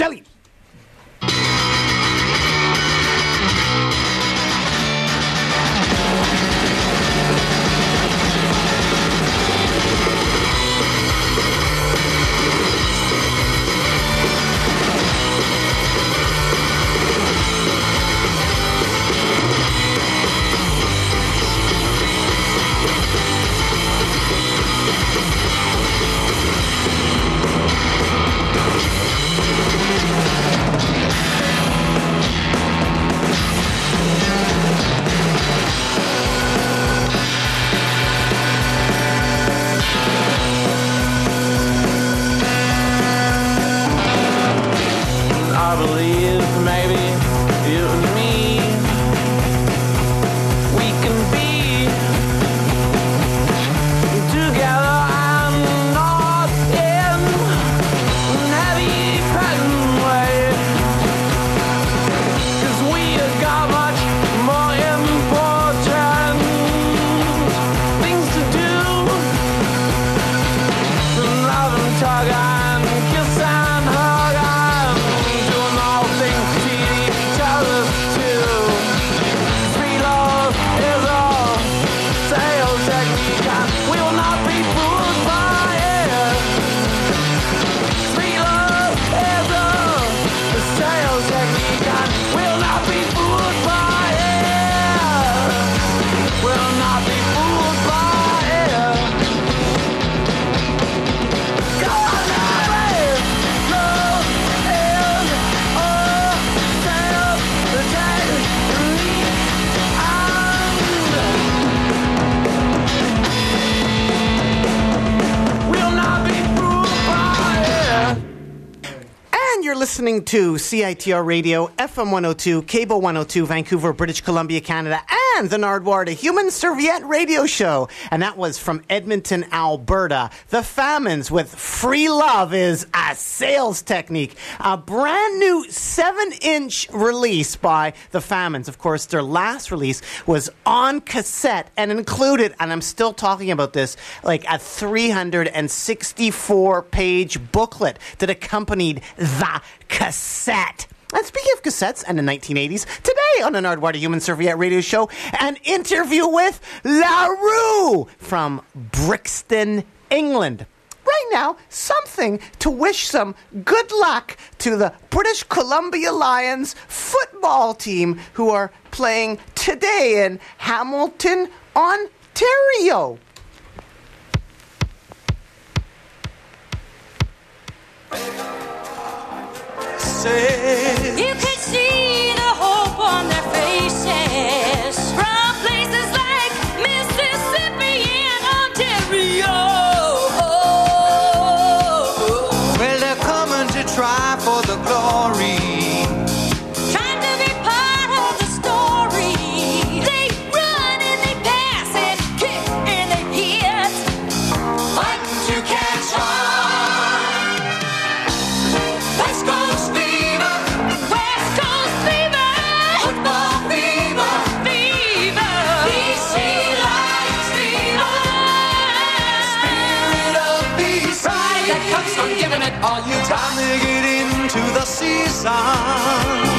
Jelly. Oh to CITR Radio, FM 102, Cable 102, Vancouver, British Columbia, Canada, and the Nardwuar, a human serviette radio show. And that was from Edmonton, Alberta. The Famines with Free Love is a sales technique. A brand new seven inch release by The Famines. Of course, their last release was on cassette and included, and I'm still talking about this, like a 364 page booklet that accompanied the cassette. And speaking of cassettes and the 1980s, today on the Nardwuar Human Serviette Radio Show, an interview with La Roux from Brixton, England. Right now, something to wish some good luck to the British Columbia Lions football team who are playing today in Hamilton, Ontario. You could see the hope on their faces all you. Time to get into the season.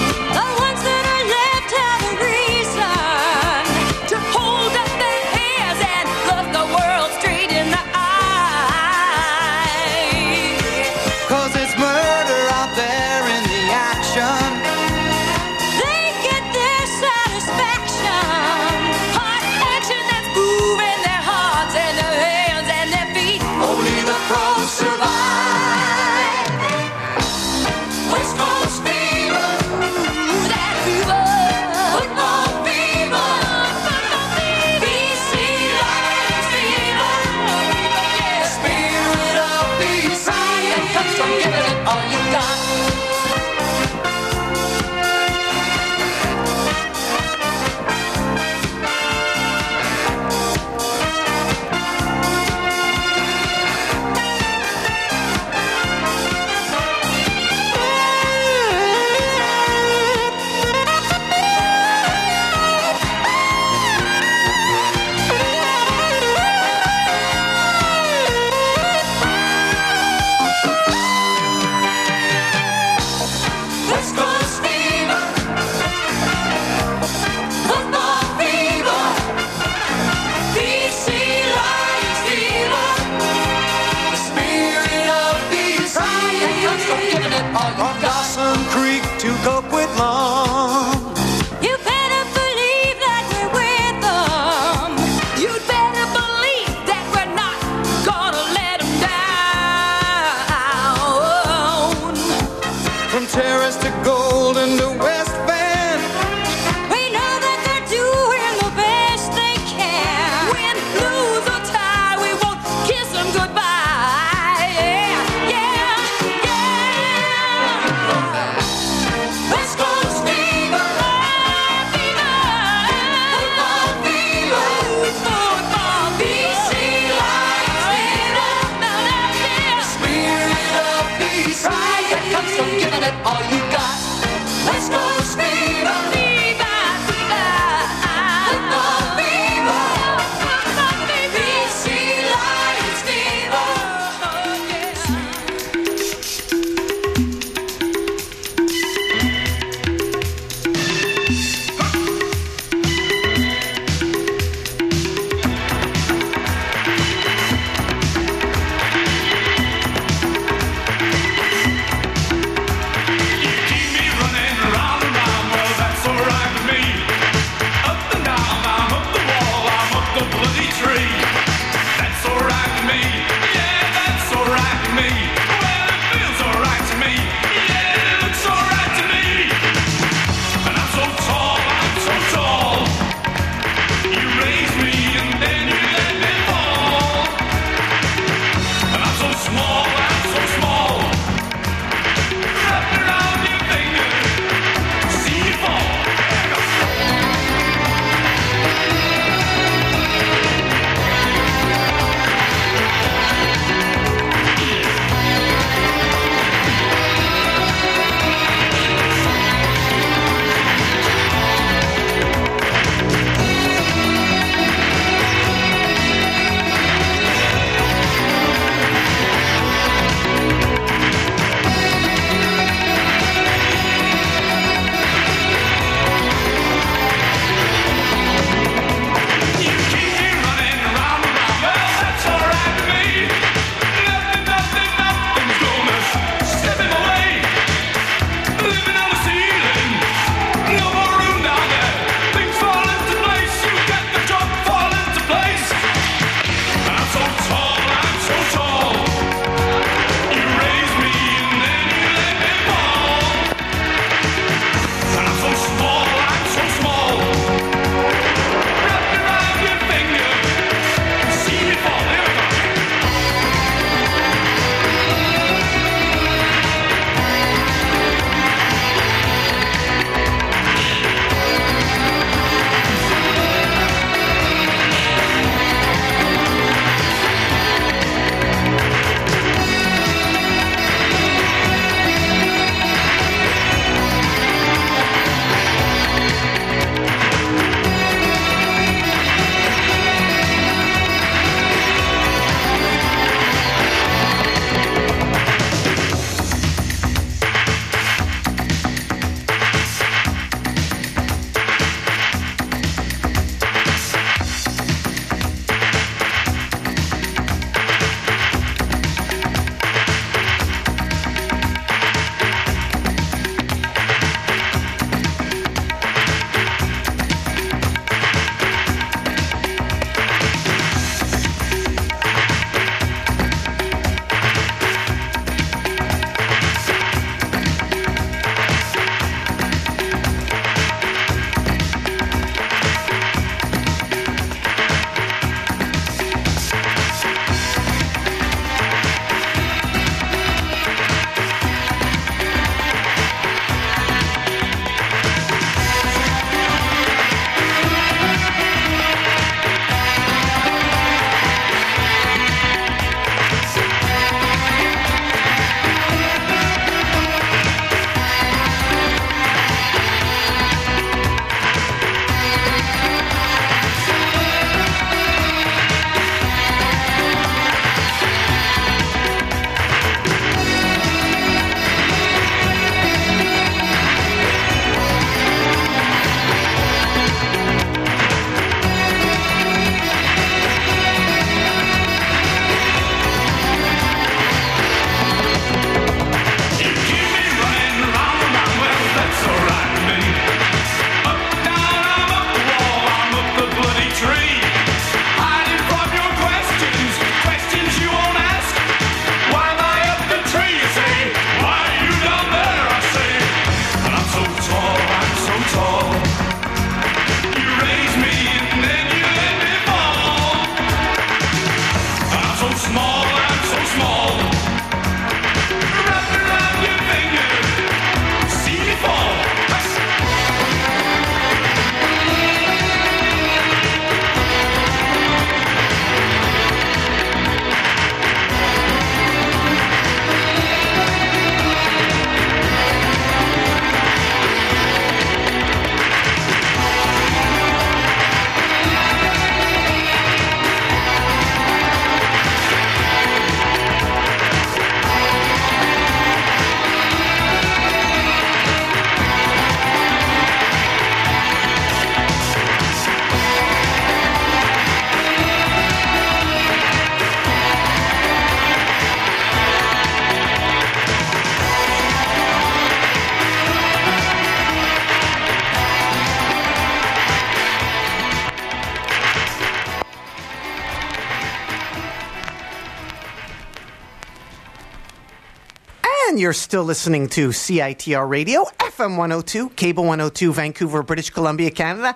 You're still listening to CITR Radio, FM 102, Cable 102, Vancouver, British Columbia, Canada,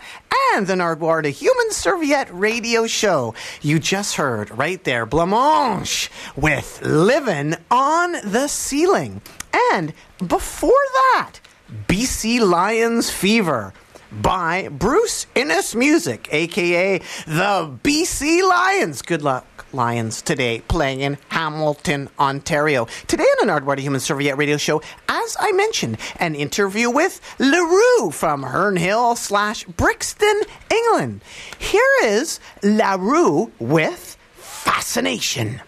and the Nardwuar, Human Serviette Radio Show. You just heard right there Blancmange with Living on the Ceiling. And before that, BC Lions Fever by Bruce Innes Music, aka the BC Lions. Good luck, Lions, today playing in Hamilton, Ontario. Today on the Nardwuar Human Serviette Radio Show, as I mentioned, an interview with La Roux from Herne Hill slash Brixton, England. Here is La Roux with Fascination.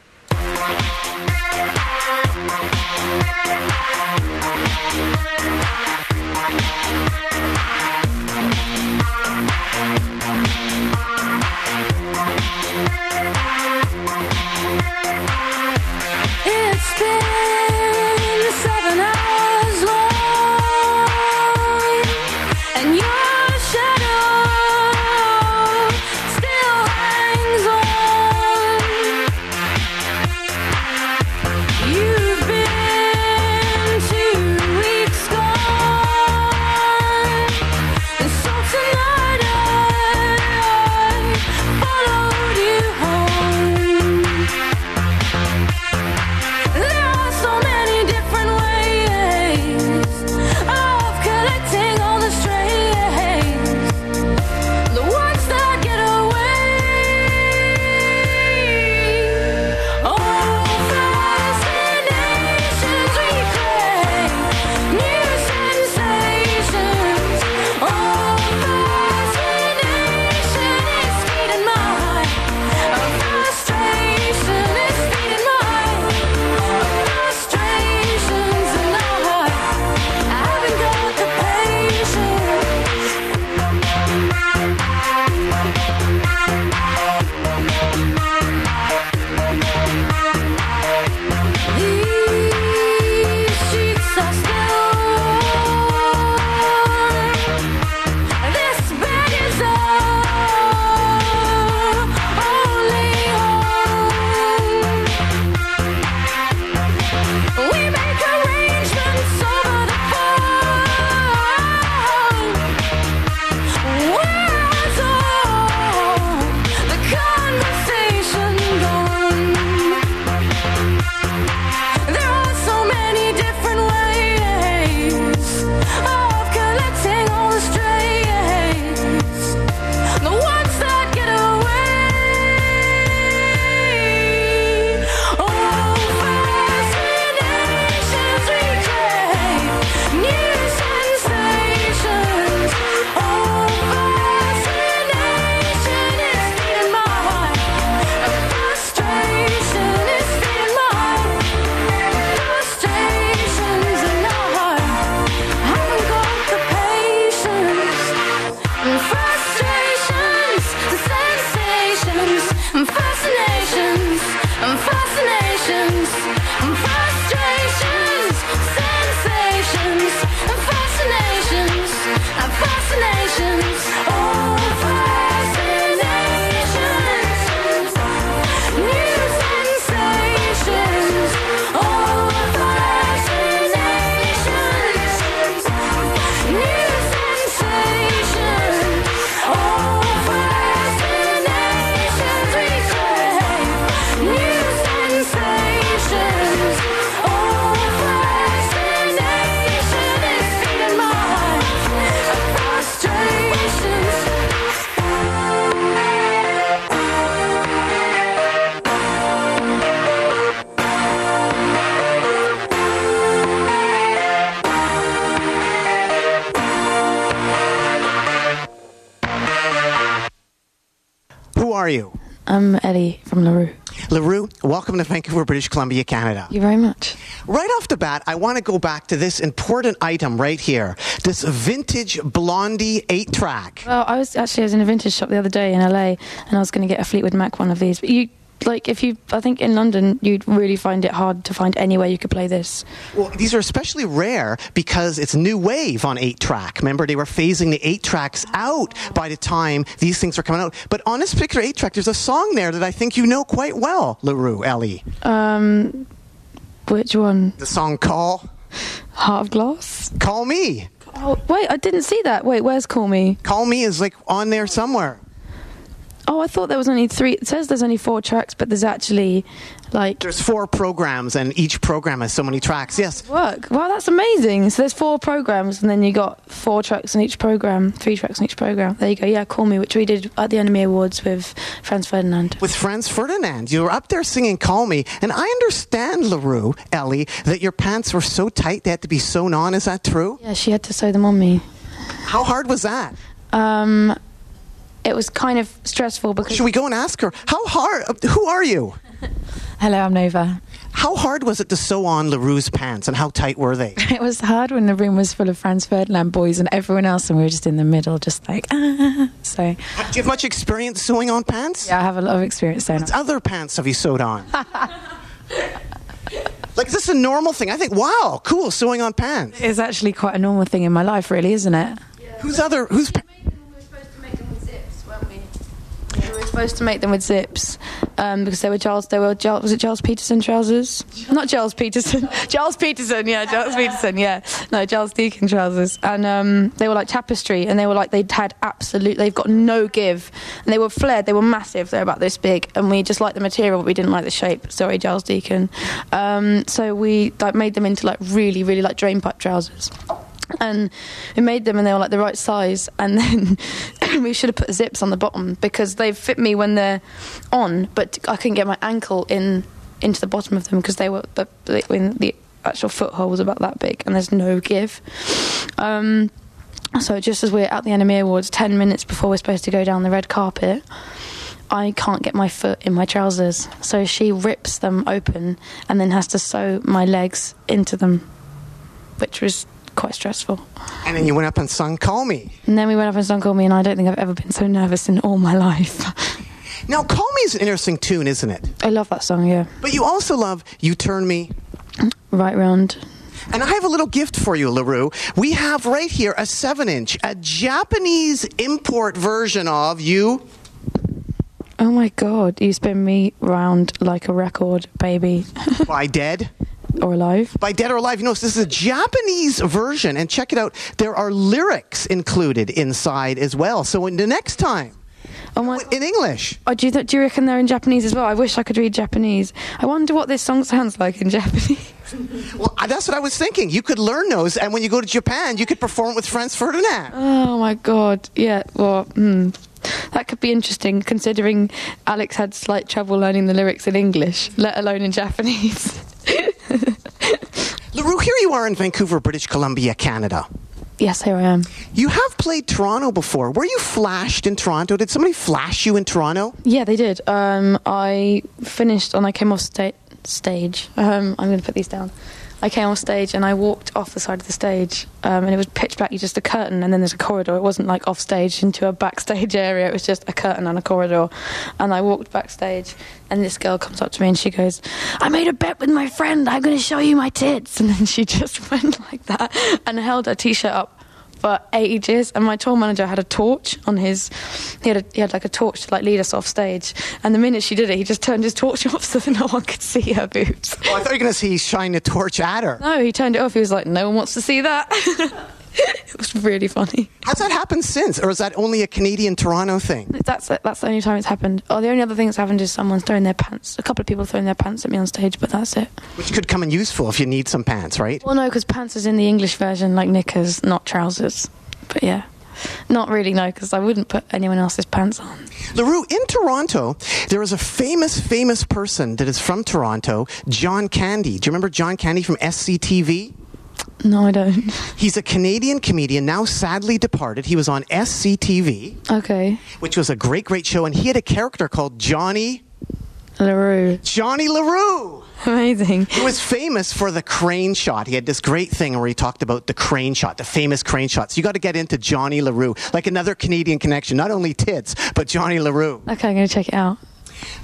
Welcome to Vancouver, British Columbia, Canada. Thank you very much. Right off the bat, I want to go back to this important item right here. This vintage Blondie 8 track. Well, I was actually I was in a vintage shop the other day in LA, and I was going to get a Fleetwood Mac one of these. But you, like, if you, I think in London, you'd really find it hard to find anywhere you could play this. Well, these are especially rare because it's new wave on 8 track. Remember, they were phasing the 8 tracks out by the time these things were coming out. But on this particular 8 track, there's a song there that I think you know quite well, LaRue, Elly. Um, Which one? The song Call. Heart of Glass? Call Me. Oh, wait, I didn't see that. Wait, where's Call Me? Call Me is like on there somewhere. Oh, I thought there was only three. It says there's only four tracks, but there's actually like There's four programs, and each program has so many tracks. Yes. work. Wow, that's amazing. So there's four programs, and then you got four tracks in each program, three tracks in each program. There you go. Yeah, Call Me, which we did at the NME Awards with Franz Ferdinand. With Franz Ferdinand, you were up there singing Call Me, and I understand, LaRue, Elly, that your pants were so tight they had to be sewn on. Is that true? Yeah, she had to sew them on me. How hard was that? Um, it was kind of stressful because Should we go and ask her? How hard? Who are you? Hello, I'm Nova. How hard was it to sew on La Roux's pants, and how tight were they? It was hard when the room was full of Franz Ferdinand boys and everyone else, and we were just in the middle, just like, ah. So, Do you have much experience sewing on pants? yeah, I have a lot of experience there. What other pants have you sewed on? like, is this a normal thing? I think, wow, cool, sewing on pants. It's actually quite a normal thing in my life, really, isn't it? Who's other? Who's? pa- We were supposed to make them with zips um, because they were Charles. They were Giles, was it Giles Peterson trousers? Not Charles Peterson. Charles Peterson. Yeah, Giles Peterson. Yeah, no, Giles Deacon trousers. And um, they were like tapestry, and they were like they'd had absolute. They've got no give, and they were flared. They were massive. They're about this big, and we just liked the material, but we didn't like the shape. Sorry, Charles Deacon. Um, so we like made them into like really, really like drain pipe trousers and we made them and they were like the right size. And then we should have put zips on the bottom because they fit me when they're on but i couldn't get my ankle in into the bottom of them because they were the, the, the actual foothold was about that big and there's no give. Um, so just as we're at the NME awards 10 minutes before we're supposed to go down the red carpet I can't get my foot in my trousers, so she rips them open and then has to sew my legs into them, which was quite stressful. And then you went up and sung "Call Me." And then we went up and sung Call Me, and I don't think I've ever been so nervous in all my life. Now, "Call Me" is an interesting tune, isn't it? I love that song, yeah. But you also love "You Turn Me." Right round. And I have a little gift for you, La Roux. We have right here a 7 inch, a Japanese import version of You. Oh my god, you spin me round like a record, baby. by Dead. Or alive. By Dead or Alive. You know, this is a Japanese version, and check it out. There are lyrics included inside as well. So when the next time, Oh my. in English. Oh, do, you th- do you reckon they're in Japanese as well? I wish I could read Japanese. I wonder what this song sounds like in Japanese. Well, that's what I was thinking. You could learn those, and when you go to Japan, you could perform with Franz Ferdinand. Oh my god. Yeah, well, hmm. That could be interesting considering Alex had slight trouble learning the lyrics in English, let alone in Japanese. You are in Vancouver, British Columbia, Canada. yes, here I am. You have played Toronto before. Were you flashed in Toronto? Did somebody flash you in Toronto? Yeah, they did. Um, I finished and I came off sta- stage. Um, I'm going to put these down. I came off stage and I walked off the side of the stage, um, and it was pitch black. You just a curtain, and then there's a corridor. It wasn't like off stage into a backstage area. It was just a curtain and a corridor. And I walked backstage, and this girl comes up to me and she goes, "I made a bet with my friend. I'm going to show you my tits." And then she just went like that and held her t-shirt up for ages and my tour manager had a torch on his he had a, he had like a torch to like lead us off stage. And the minute she did it he just turned his torch off so that no one could see her boobs. Oh, I thought you were going to see shine a torch at her. no he turned it off. He was like no one wants to see that it was really funny Has that happened since, or is that only a Canadian Toronto thing? that's that's the only time it's happened oh the only other thing that's happened is someone's throwing their pants a couple of people throwing their pants at me on stage but that's it Which could come in useful if you need some pants, right? well no because pants is in the english version like knickers not trousers but yeah not really no because i wouldn't put anyone else's pants on La Roux, in Toronto, there is a famous, famous person that is from Toronto, John Candy. Do you remember John Candy from SCTV? No i don't He's a Canadian comedian, now sadly departed. He was on SCTV, okay which was a great, great show, and he had a character called Johnny LaRue. Johnny LaRue. Amazing. He was famous for the crane shot. He had this great thing where he talked about the crane shot, the famous crane shots. You got to get into Johnny LaRue, like another Canadian connection, not only tits, but Johnny LaRue. Okay, I'm going to check it out.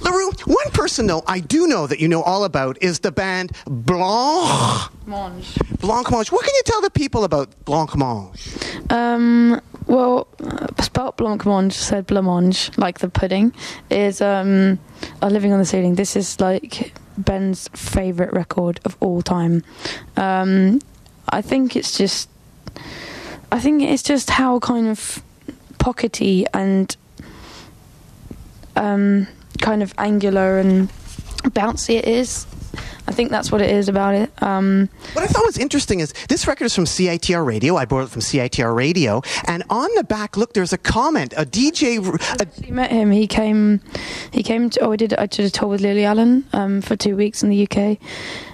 La Roux, one person though I do know that you know all about is the band Blanc Monge. Blancmange. What can you tell the people about Blancmange? Um, well, uh, spelt blancmange, said blancmange, like the pudding, is um, are living on the ceiling. This is like Ben's favourite record of all time. Um, I think it's just, I think it's just how kind of pockety and um, kind of angular and bouncy it is. I think that's what it is about it. Um, What I thought was interesting is this record is from CITR Radio. I bought it from CITR Radio, and on the back, look, there's a comment. A DJ, a, met him. He came. He came to. Oh, I did. I did a tour with Lily Allen um, for two weeks in the UK,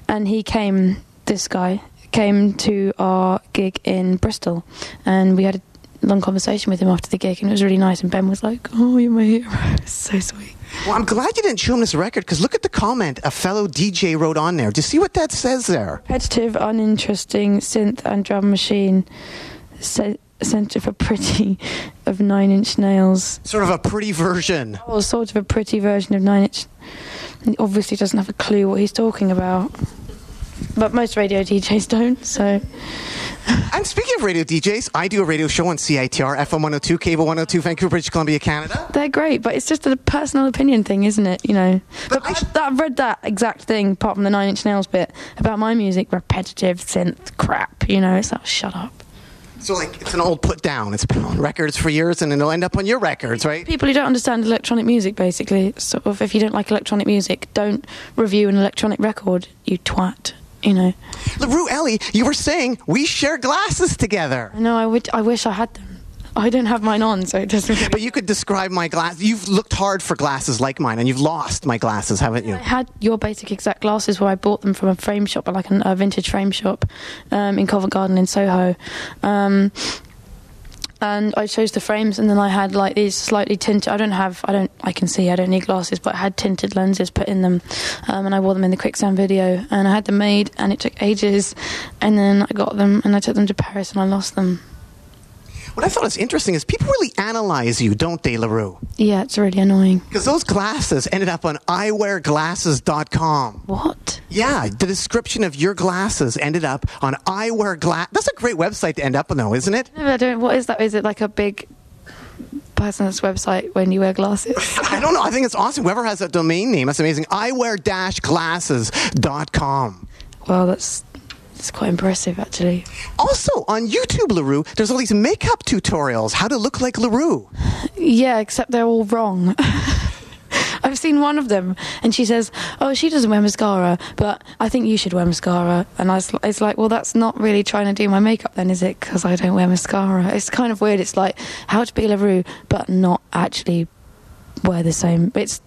and he came. This guy came to our gig in Bristol, and we had a long conversation with him after the gig, and it was really nice. And Ben was like, "Oh, you're my hero." It's so sweet. well, I'm glad you didn't show him this record because look at the comment a fellow DJ wrote on there. Do you see what that says there? Repetitive, uninteresting synth and drum machine. Se- Centre for pretty of Nine Inch Nails. Sort of a pretty version. Or sort of a pretty version of Nine Inch. He obviously doesn't have a clue what he's talking about. But most radio DJs don't, so. And speaking of radio DJs, I do a radio show on CITR, FM 102, Cable 102, Vancouver, British Columbia, Canada. They're great, but it's just a personal opinion thing, isn't it? You know. But But I- I've, I've read that exact thing, apart from the Nine Inch Nails bit, about my music, repetitive synth crap. You know, it's like, shut up. So, like, it's an old put down. It's been on records for years, and it'll end up on your records, right? People who don't understand electronic music, basically, sort of, if you don't like electronic music, don't review an electronic record, you twat. You know. LaRue Elly, you were saying we share glasses together. No. I would. I wish I had them. I don't have mine on, so it doesn't. Really But you could describe my glass. You've looked hard for glasses like mine, and you've lost my glasses, haven't you? I had your basic exact glasses where I bought them from a frame shop, like an- a vintage frame shop um, in Covent Garden in Soho. Um, and I chose the frames, and then I had like these slightly tinted. I don't have, I don't, I can see, I don't need glasses, but I had tinted lenses put in them, um, and I wore them in the quicksand video. And I had them made, and it took ages, and then I got them, and I took them to Paris, and I lost them. What I thought was interesting is people really analyze you, don't they, La Roux? Yeah, it's really annoying. Because those glasses ended up on eyewearglasses.com. What? Yeah, the description of your glasses ended up on eyewearglass. That's a great website to end up on, though, isn't it? No, I don't. What is that? Is it like a big person's website when you wear glasses? I don't know. I think it's awesome. Whoever has that domain name, that's amazing. Eyewear-glasses.com. Well, that's it's quite impressive, actually. Also, on YouTube, La Roux, there's all these makeup tutorials, how to look like La Roux. Yeah, except they're all wrong. I've seen one of them, and she says, "Oh, she doesn't wear mascara, but I think you should wear mascara." And I was, it's like, well, that's not really trying to do my makeup, then, is it? Because I don't wear mascara. It's kind of weird. It's like how to be La Roux, but not actually wear the same. It's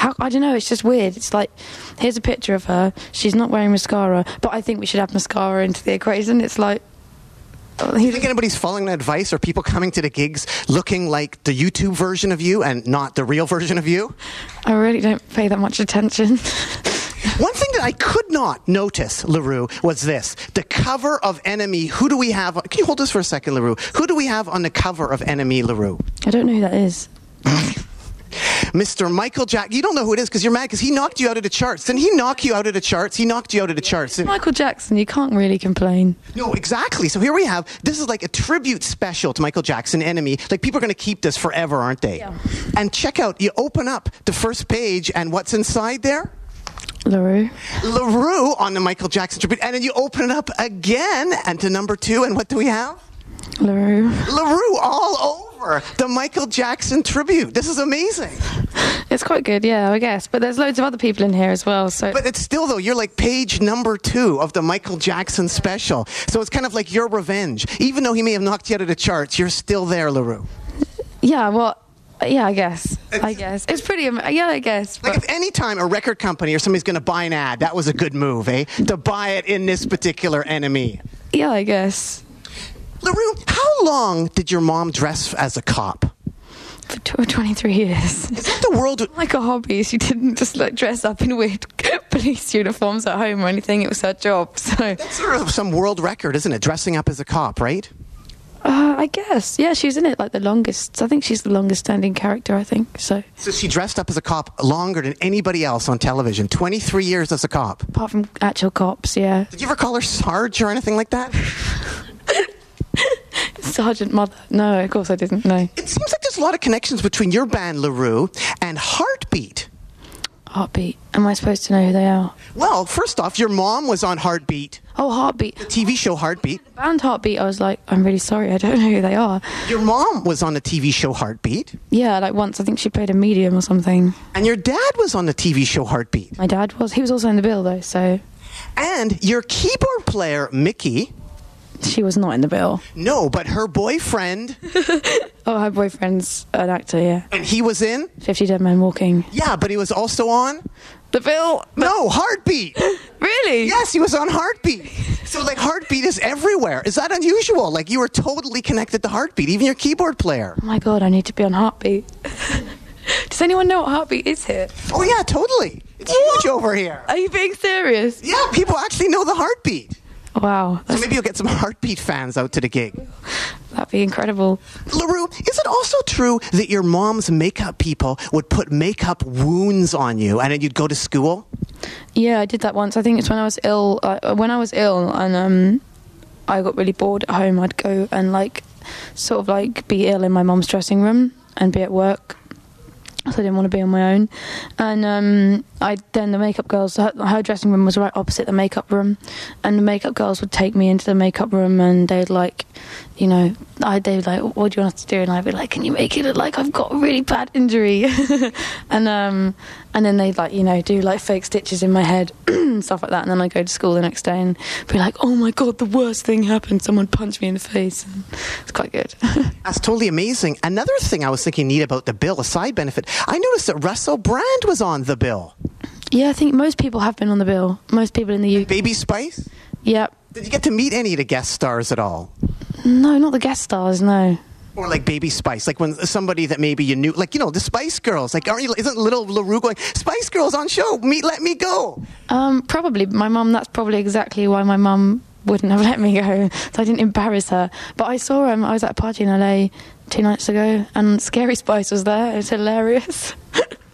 how I don't know. It's just weird. It's like here's a picture of her. She's not wearing mascara, but I think we should have mascara into the equation. It's like. oh, Do you think anybody's following that advice? Or people coming to the gigs looking like the YouTube version of you and not the real version of you? I really don't pay that much attention. One thing that I could not notice, La Roux, was this. The cover of NME, who do we have? Can you hold this for a second, La Roux? Who do we have on the cover of NME, LaRue? I don't know who that is. Mr. Michael Jack. You don't know who it is because you're mad because he knocked you out of the charts. Didn't he knock you out of the charts? He knocked you out of the charts. didn't? Michael Jackson, you can't really complain. No, exactly. So here we have this is like a tribute special to Michael Jackson, NME. Like people are going to keep this forever, aren't they? Yeah. And check out, you open up the first page, and what's inside there? La Roux. LaRue on the Michael Jackson tribute. And then you open it up again, and to number two, and what do we have? La Roux. LaRue all over the Michael Jackson tribute. This is amazing. It's quite good, yeah, I guess. But there's loads of other people in here as well, so. But it's still, though, you're like page number two of the Michael Jackson special. So it's kind of like your revenge. Even though he may have knocked you out of the charts, you're still there, La Roux. yeah, well, yeah, I guess. I guess. It's pretty, yeah, I guess. Like if any time a record company or somebody's going to buy an ad, that was a good move, eh? To buy it in this particular NME. yeah, I guess. La Roux, how long did your mom dress as a cop? For tw- 23 years. Is that the world? like a hobby. She didn't just like dress up in weird police uniforms at home or anything. It was her job. So, That's sort of some world record, isn't it? Dressing up as a cop, right? uh, I guess. Yeah, she's in it like the longest. I think she's the longest standing character, I think. So, So she dressed up as a cop longer than anybody else on television. 23 years as a cop. apart from actual cops, yeah. Did you ever call her Sarge or anything like that? Sergeant Mother. No, of course I didn't. No. It seems like there's a lot of connections between your band, La Roux, and Heartbeat. Heartbeat. Am I supposed to know who they are? Well, first off, your mom was on Heartbeat, Oh, Heartbeat. TV show Heartbeat. Band Heartbeat. I was like, I'm really sorry, I don't know who they are. Your mom was on the TV show Heartbeat, Yeah, like once I think she played a medium or something. and your dad was on the TV show Heartbeat. My dad was. He was also in the bill though, so And your keyboard player, Mickey, she was not in the bill. no, but her boyfriend, Oh, her boyfriend's an actor. Yeah, and he was in? Fifty Dead Men Walking. Yeah, but he was also on? The bill. No, Heartbeat. Really? Yes, he was on Heartbeat. So, like, Heartbeat is everywhere. Is that unusual? Like, you were totally connected to Heartbeat, even your keyboard player. Oh my god, I need to be on Heartbeat. Does anyone know what Heartbeat is here? Oh, yeah, totally. It's huge over here. Are you being serious? Yeah, people actually know the Heartbeat. Wow, So maybe you'll get some Heartbeat fans out to the gig. that'd be incredible. La Roux, is it also true that your mom's makeup people would put makeup wounds on you and then you'd go to school? Yeah, I did that once. I think it's when I was ill. Uh, when I was ill and um, I got really bored at home, I'd go and like sort of like be ill in my mom's dressing room and be at work. So I didn't want to be on my own, and um, I then the makeup girls. Her, her dressing room was right opposite the makeup room, and the makeup girls would take me into the makeup room, and they'd like, you know, I they'd like, what do you want us to do? And I'd be like, can you make it look like I've got a really bad injury? and um, and then they'd like, you know, do like fake stitches in my head, and stuff like that. And then I'd go to school the next day and be like, oh my god, the worst thing happened. Someone punched me in the face. And it's quite good. That's totally amazing. Another thing I was thinking neat about the bill, a side benefit, I noticed that Russell Brand was on the bill. yeah, I think most people have been on the bill. Most people in the UK. Baby Spice? Yep. Did you get to meet any of the guest stars at all? No, not the guest stars. No. Or like Baby Spice, like when somebody that maybe you knew, like you know, the Spice Girls, like aren't you? Isn't little La Roux going Spice Girls on show? Meet, let me go. Um, probably my mum. That's probably exactly why my mum wouldn't have let me go. So I didn't embarrass her. But I saw him. I was at a party in LA two nights ago, and Scary Spice was there. It was hilarious.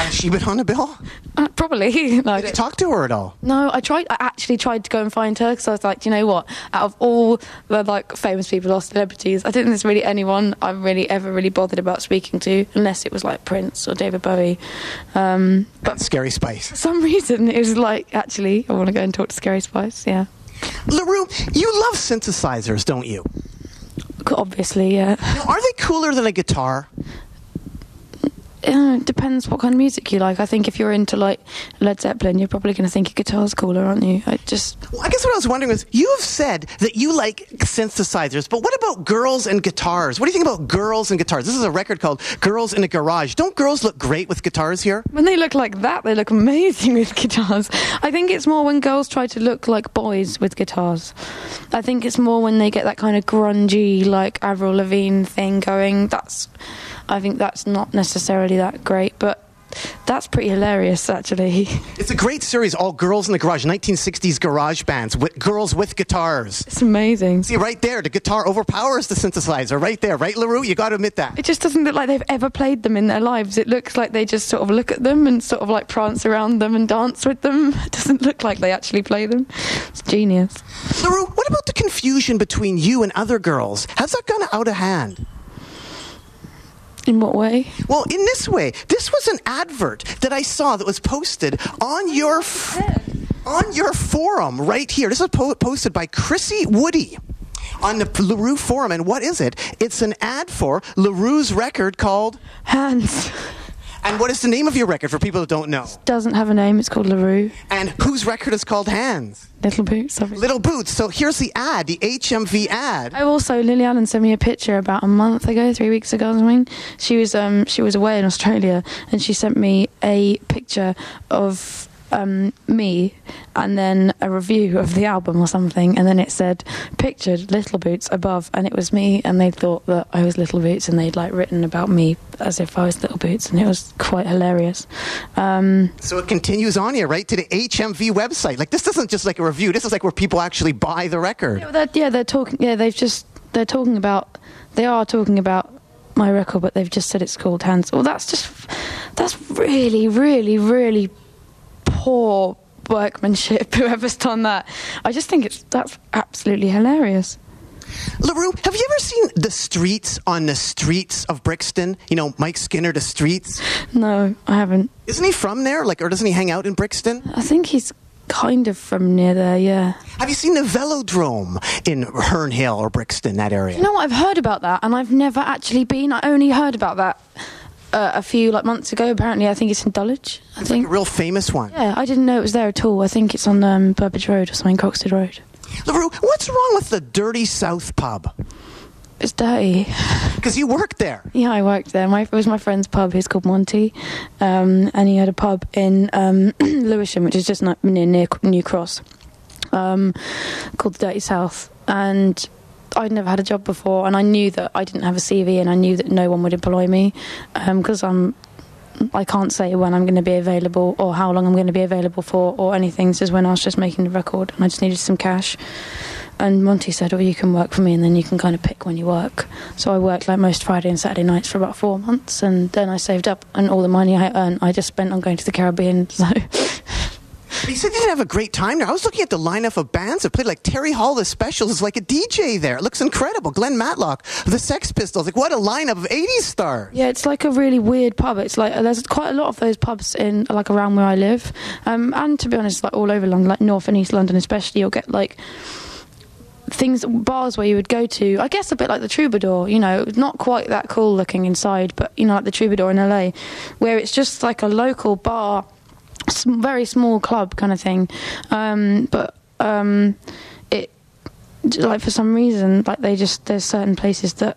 Has she been on the bill? Uh, probably. I Did you talk to her at all? no, I tried. I actually tried to go and find her because I was like, you know what? Out of all the like famous people or celebrities, I don't think there's really anyone I'm really ever really bothered about speaking to, unless it was like Prince or David Bowie. Um, but Scary Spice. for some reason, it was like, actually, I want to go and talk to Scary Spice. Yeah, La Roux, you love synthesizers, don't you? obviously, yeah. Now, are they cooler than a guitar? Uh, it depends what kind of music you like. I think if you're into like Led Zeppelin, you're probably going to think a guitar's cooler, aren't you? I just Well, I guess what I was wondering was you have said that you like synthesizers, but what about girls and guitars? What do you think about girls and guitars? This is a record called Girls in a Garage. Don't girls look great with guitars here? when they look like that, they look amazing with guitars. I think it's more when girls try to look like boys with guitars. I think it's more when they get that kind of grungy, like Avril Lavigne thing going. That's, I think that's not necessarily that great, but that's pretty hilarious actually. It's a great series, all girls in the garage, 1960s garage bands, with girls with guitars. It's amazing. See, right there, the guitar overpowers the synthesizer, right there, right, La Roux? You got to admit that. It just doesn't look like they've ever played them in their lives. It looks like they just sort of look at them and sort of like prance around them and dance with them. It doesn't look like they actually play them. It's genius. La Roux, what about the confusion between you and other girls? Has that gone out of hand? In what way? Well, in this way, this was an advert that I saw that was posted on your f- on your forum right here. This was po- posted by Chrissy Woody on the La Roux forum. And what is it? It's an ad for La Roux's record called. Hands And what is the name of your record for people that don't know? doesn't have a name. It's called La Roux. And whose record is called Hands? Little Boots. Little Boots. So here's the ad, the HMV ad. Oh, also, Lily Allen sent me a picture about a month ago, three weeks ago, or something. She was um she was away in Australia, and she sent me a picture of um me, and then a review of the album or something, and then it said pictured Little Boots above, and it was me, and they thought that I was Little Boots, and they'd like written about me as if I was Little Boots, and it was quite hilarious. Um, So it continues on here, right, to the HMV website. Like, this isn't just like a review. This is like where people actually buy the record. Yeah, they're, yeah, they're talking. Yeah, they've just they're talking about. They are talking about my record, but they've just said it's called Hands. Well, that's just that's really, really, really poor workmanship. Whoever's done that, I just think it's that's absolutely hilarious. La Roux, have you ever seen the streets on the streets of Brixton? You know, Mike Skinner, the streets. No, I haven't. Isn't he from there? Like, or doesn't he hang out in Brixton? I think he's kind of from near there, yeah. Have you seen the velodrome in Herne Hill or Brixton, that area? You know what? I've heard about that, and I've never actually been. I only heard about that uh, a few like months ago. Apparently, I think it's in Dulwich. I It's think. like a real famous one. yeah, I didn't know it was there at all. I think it's on um, Burbage Road or something, Croxted Road. La Roux, what's wrong with the Dirty South pub? It's dirty. Because you worked there. Yeah, I worked there. My, it was my friend's pub. He's called Monty, um, and he had a pub in um, Lewisham, which is just not near, near New Cross, um, called the Dirty South. And I'd never had a job before, and I knew that I didn't have a CV, and I knew that no one would employ me um, because I'm. I can't say when I'm going to be available or how long I'm going to be available for or anything. This is when I was just making the record and I just needed some cash. And Monty said, "Oh, you can work for me, and then you can kind of pick when you work." So I worked like most Friday and Saturday nights for about four months, and then I saved up, and all the money I earned, I just spent on going to the Caribbean. So He said you didn't have a great time there. I was looking at the lineup of bands that played, like Terry Hall, the Specials, is like a DJ there. It looks incredible. Glenn Matlock, the Sex Pistols. Like, what a lineup of 80s stars. yeah, it's like a really weird pub. It's like there's quite a lot of those pubs in like around where I live, um, and to be honest, like all over London, like North and East London especially, you'll get like things bars where you would go to i guess a bit like the troubadour you know not quite that cool looking inside but you know like the troubadour in la where it's just like a local bar very small club kind of thing um, but um, it like for some reason like they just there's certain places that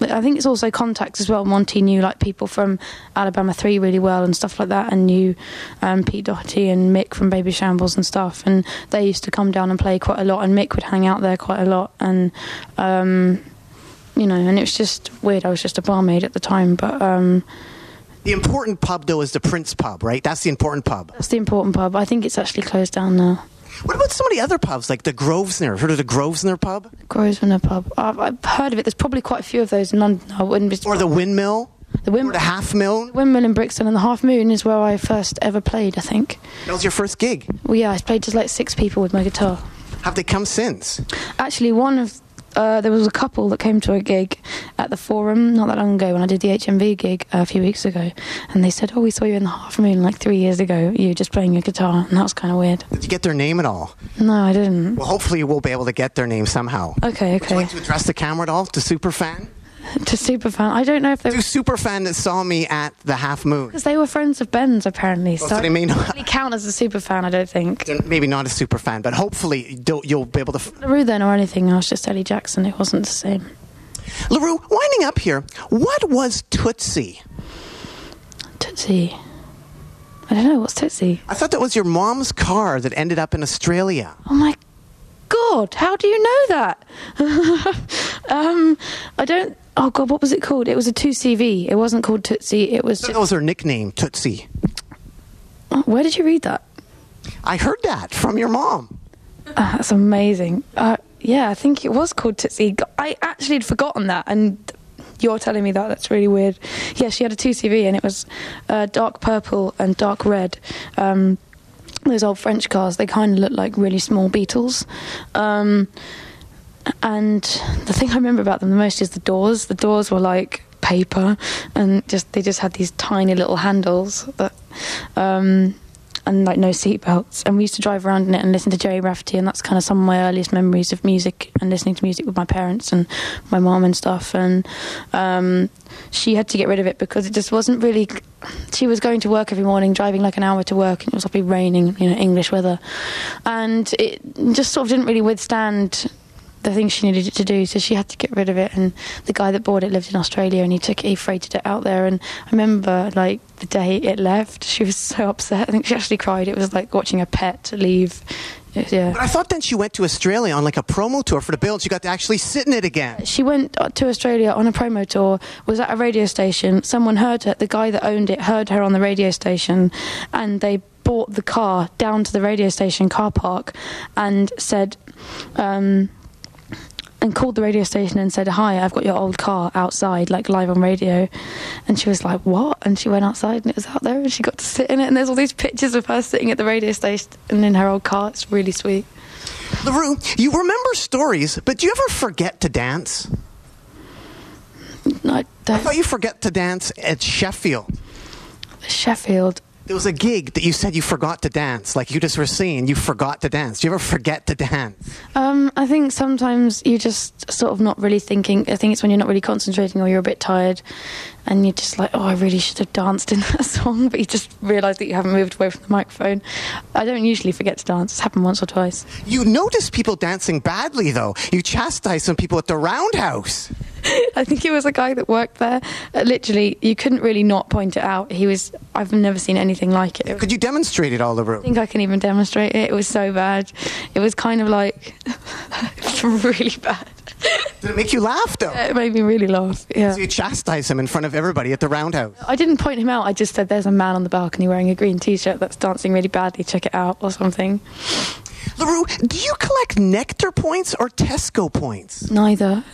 I think it's also contacts as well. Monty knew like people from Alabama Three really well and stuff like that, and knew um, Pete Doherty and Mick from Babyshambles and stuff. And they used to come down and play quite a lot, and Mick would hang out there quite a lot. And um, you know, and it was just weird. I was just a barmaid at the time, but um, The important pub, though, is the Prince Pub, right? That's the important pub. that's the important pub. I think it's actually closed down now. What about some of the other pubs, like the Grosvenor? Heard of the Grosvenor pub? Grosvenor pub. I've, I've heard of it. There's probably quite a few of those in London. I wouldn't be Or the Windmill? the Wim- Or the Half Mill? Windmill in Brixton and the Half Moon is where I first ever played. I think. That was your first gig. Well, yeah, I played to like six people with my guitar. Have they come since? Actually, one of uh, there was a couple that came to a gig at the Forum not that long ago when I did the HMV gig uh, a few weeks ago, and they said, "Oh, we saw you in the Half Moon like three years ago. You just playing your guitar," and that was kind of weird. Did you get their name at all? No, I didn't. Well, hopefully we'll be able to get their name somehow. Okay, Would you okay. like to address the camera at all to Superfan? To Superfan, I don't know if they To were Superfan that saw me at the Half Moon. because they were friends of Ben's apparently. Well, so they may not. really count as a Superfan. I don't think. Maybe not a super fan, but hopefully you'll, you'll be able to. F- La Roux then or anything. I was just Eddie Jackson. It wasn't the same. La Roux, winding up here, what was Tootsie? Tootsie. I don't know what's Tootsie. I thought that was your mom's car that ended up in Australia. Oh my god! How do you know that? um, I don't. Oh god, what was it called? It was a two CV. It wasn't called Tootsie. It was. That was her nickname, Tootsie. Oh, where did you read that? I heard that from your mom. Ah, that's amazing. Uh, yeah, I think it was called Tootsie. I actually had forgotten that, and you're telling me that. That's really weird. Yeah, she had a 2CV, and it was uh, dark purple and dark red. Um, those old French cars, they kind of look like really small Beetles. Um, and the thing I remember about them the most is the doors. The doors were like paper, and just they just had these tiny little handles that. Um, and like no seatbelts. And we used to drive around in it and listen to Gerry Rafferty, and that's kind of some of my earliest memories of music and listening to music with my parents and my mom and stuff. And um, she had to get rid of it because it just wasn't really. She was going to work every morning, driving like an hour to work, and it was probably raining, you know, English weather, and it just sort of didn't really withstand the things she needed it to do, so she had to get rid of it. And the guy that bought it lived in Australia, and he took it, he freighted it out there. And I remember, like the day it left, she was so upset. I think she actually cried. It was like watching a pet leave. Yeah. But I thought then she went to Australia on like a promo tour for the bill she got to actually sit in it again. She went uh, to Australia on a promo tour, was at a radio station. Someone heard her, the guy that owned it heard her on the radio station, and they bought the car down to the radio station car park and said, um, and called the radio station and said, Hi, I've got your old car outside, like live on radio. And she was like, What? And she went outside and it was out there and she got to sit in it. And there's all these pictures of her sitting at the radio station and in her old car. It's really sweet. LaRue, you remember stories, but do you ever forget to dance? I don't- thought you forget to dance at Sheffield. Sheffield. There was a gig that you said you forgot to dance. Like you just were saying, you forgot to dance. Do you ever forget to dance? Um, I think sometimes you're just sort of not really thinking. I think it's when you're not really concentrating or you're a bit tired and you're just like, oh, I really should have danced in that song, but you just realise that you haven't moved away from the microphone. I don't usually forget to dance. It's happened once or twice. You notice people dancing badly, though. You chastise some people at the Roundhouse. I think it was a guy that worked there. Uh, literally, you couldn't really not point it out. He was, I've never seen anything like it. Could you demonstrate it all, over? I think I can even demonstrate it. It was so bad. It was kind of like, really bad. Did it make you laugh, though? It made me really laugh. Yeah. So you chastise him in front of everybody at the Roundhouse. I didn't point him out. I just said, "There's a man on the balcony wearing a green T-shirt that's dancing really badly. Check it out, or something." La Roux, do you collect Nectar points or Tesco points? Neither.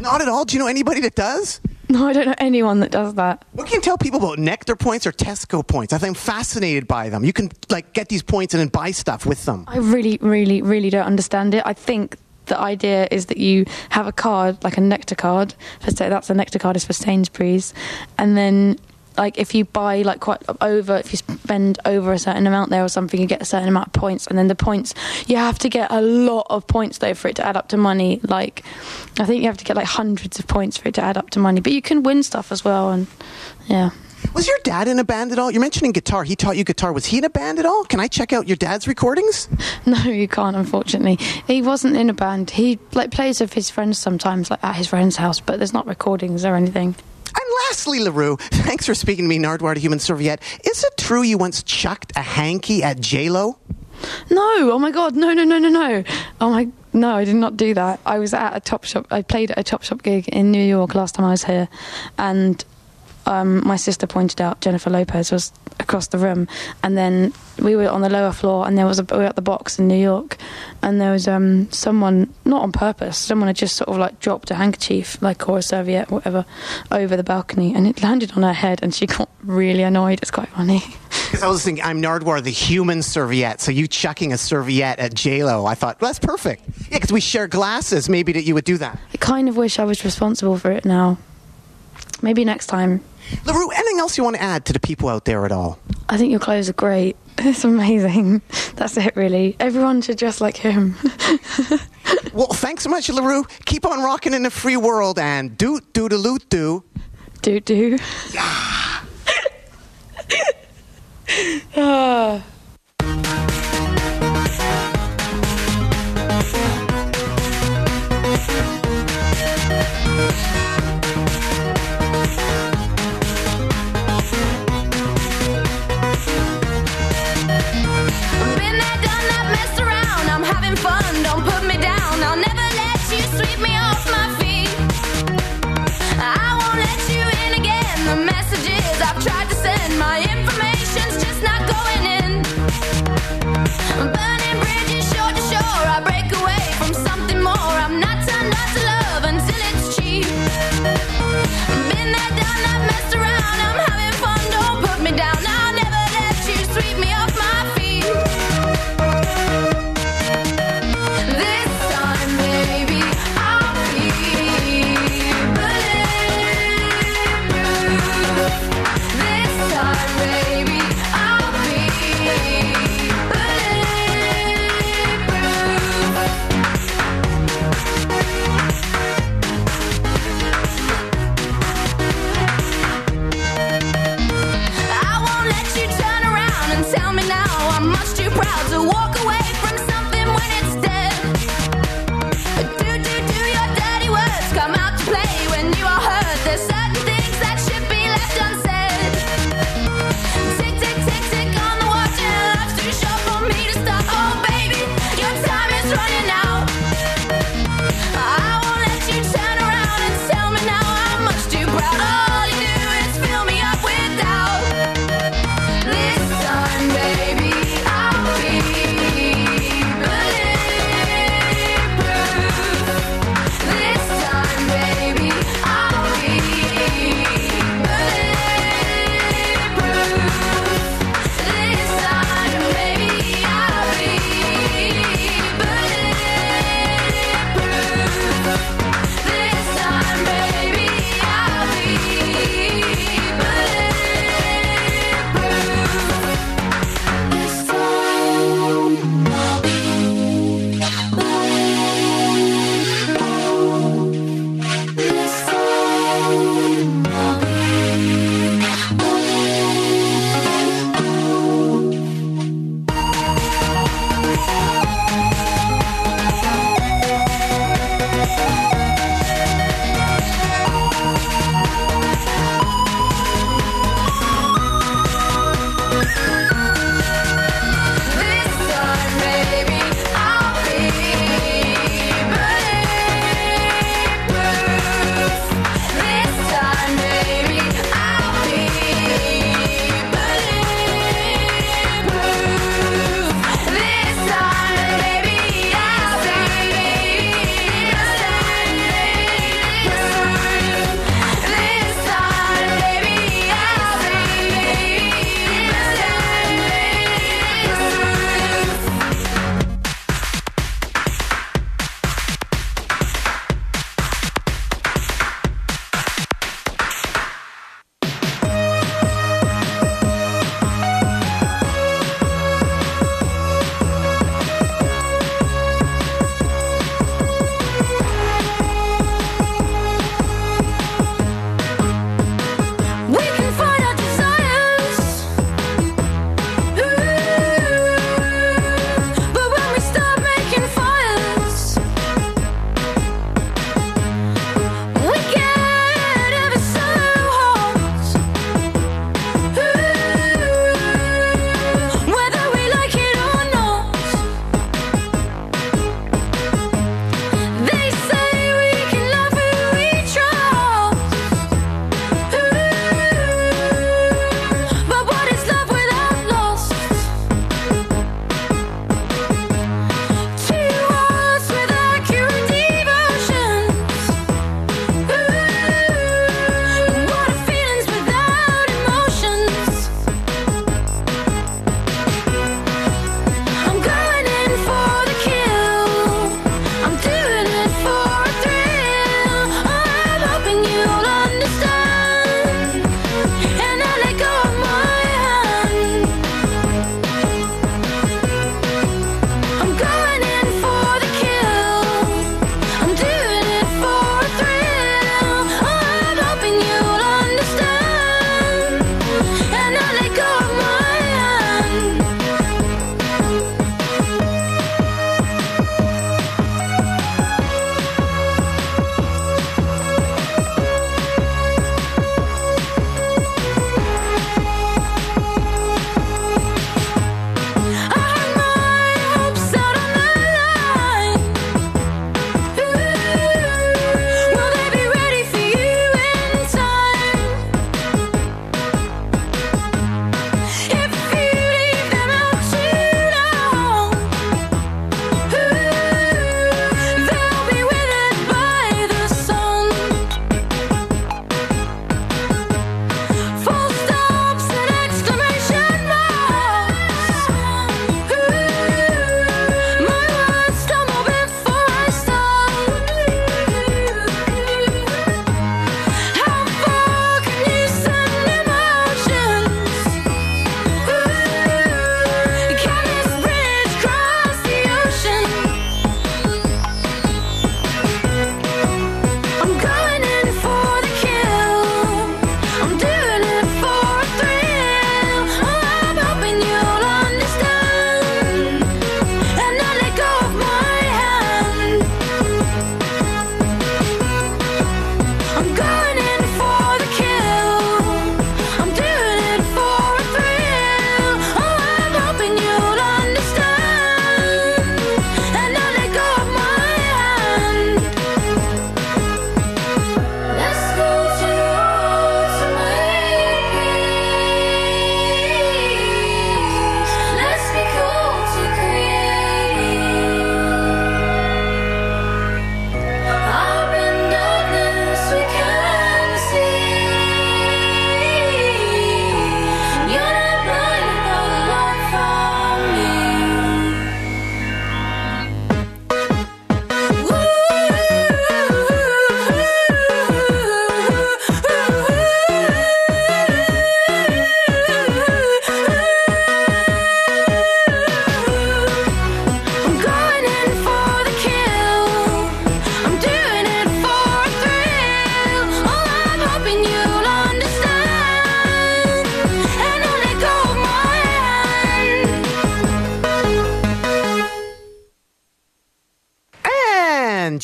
Not at all. Do you know anybody that does? No, I don't know anyone that does that. What can you tell people about Nectar points or Tesco points? I think I'm fascinated by them. You can like get these points and then buy stuff with them. I really, really, really don't understand it. I think the idea is that you have a card, like a nectar card. For say that's a nectar card is for Sainsbury's, and then like if you buy like quite over, if you spend over a certain amount there or something, you get a certain amount of points, and then the points you have to get a lot of points though for it to add up to money. Like I think you have to get like hundreds of points for it to add up to money, but you can win stuff as well, and yeah. Was your dad in a band at all? You're mentioning guitar. He taught you guitar. Was he in a band at all? Can I check out your dad's recordings? No, you can't. Unfortunately, he wasn't in a band. He like plays with his friends sometimes, like at his friend's house, but there's not recordings or anything. And lastly, La Roux, thanks for speaking to me, Nardwuar, the human serviette. Is it true you once chucked a hanky at J-Lo? No, oh my god, no, no, no, no, no. Oh my, no, I did not do that. I was at a Top Shop. I played at a Top Shop gig in New York last time I was here, and um, my sister pointed out Jennifer Lopez was across the room, and then we were on the lower floor, and there was a we were at the box in New York, and there was um, someone not on purpose, someone had just sort of like dropped a handkerchief, like or a serviette, whatever, over the balcony, and it landed on her head, and she got really annoyed. It's quite funny. Because I was thinking, I'm Nardwuar, the human serviette. So you chucking a serviette at J-Lo. I thought, well, that's perfect. Yeah, because we share glasses. Maybe that you would do that. I kind of wish I was responsible for it now. Maybe next time. La Roux, anything else you want to add to the people out there at all? I think your clothes are great. It's amazing. That's it, really. Everyone should dress like him. Well, thanks so much, La Roux. Keep on rocking in the free world and doot doot a loot doo. do do. Ah. My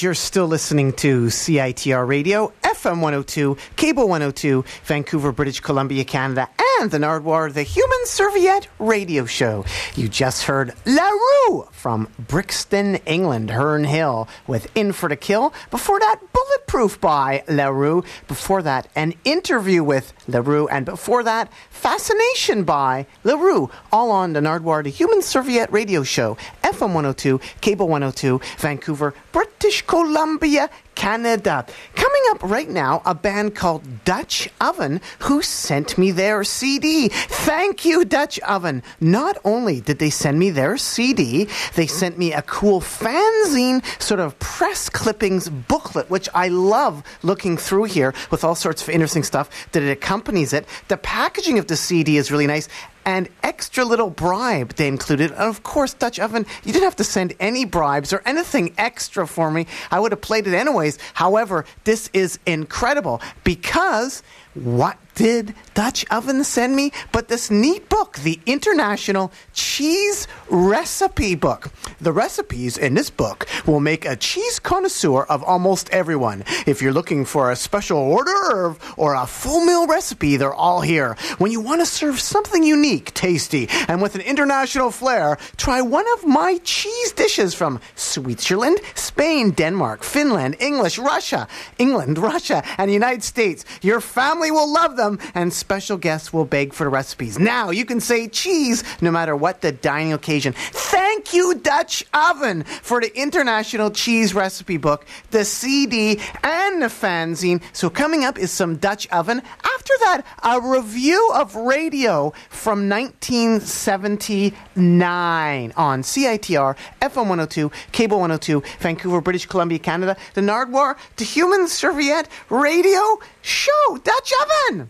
you're still listening to CITR Radio, FM 102, Cable 102, Vancouver, British Columbia, Canada, and the Nardwuar, the Human Serviette Radio Show. You just heard La Roux from Brixton, England, Herne Hill, with In for the Kill. Before that, Bulletproof by La Roux. Before that, an interview with La Roux. And before that, Fascination by La Roux. All on the Nardwuar, the Human Serviette Radio Show, FM 102, Cable 102, Vancouver, British Columbia, Canada. Coming up right now, a band called Dutch Oven who sent me their CD. Thank you, Dutch Oven. Not only did they send me their CD, they sent me a cool fanzine sort of press clippings booklet, which I love looking through here with all sorts of interesting stuff that it accompanies it. The packaging of the CD is really nice and extra little bribe they included. And of course, Dutch Oven, you didn't have to send any bribes or anything extra for me. I would have played it anyways. However, this is incredible because what did Dutch Oven send me? But this neat book, the International Cheese Recipe Book. The recipes in this book will make a cheese connoisseur of almost everyone. If you're looking for a special d'oeuvre or a full meal recipe, they're all here. When you want to serve something unique, tasty, and with an international flair, try one of my cheese dishes from Switzerland, Spain, Denmark, Finland, English, Russia, England, Russia, and the United States. Your family will love them, and special guests will beg for recipes. Now you can say cheese no matter what the dining occasion. Thank you, Dutch Oven, for the International Cheese Recipe Book, the CD, and the fanzine. So coming up is some Dutch Oven. After that, a review of radio from 1979 on CITR, FM 102, Cable 102, Vancouver, British Columbia, Canada, the Nardwuar, the Human Serviette Radio Show, Dutch Oven.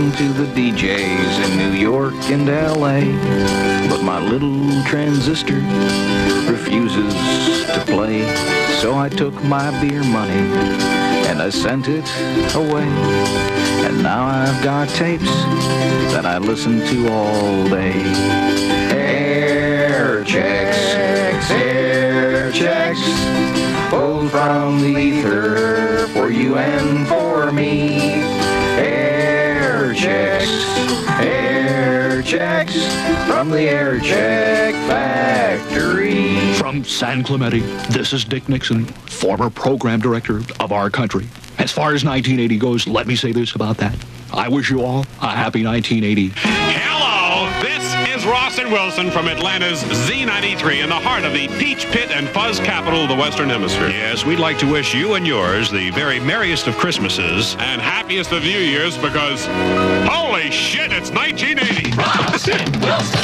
Listen to the DJs in New York and LA. But my little transistor refuses to play. So I took my beer money and I sent it away. And now I've got tapes that I listen to all day. Air checks, air checks, from the ether for you and for me. Checks, air checks from the air check factory. From San Clemente, this is Dick Nixon, former program director of our country. As far as 1980 goes, let me say this about that. I wish you all a happy 1980. Hello, this is Ross and Wilson from Atlanta's Z93 in the heart of the Peach Pit and Fuzz capital of the Western Hemisphere. Yes, we'd like to wish you and yours the very merriest of Christmases. And happiest of New Years because, holy shit, it's 1980. Ross and Wilson,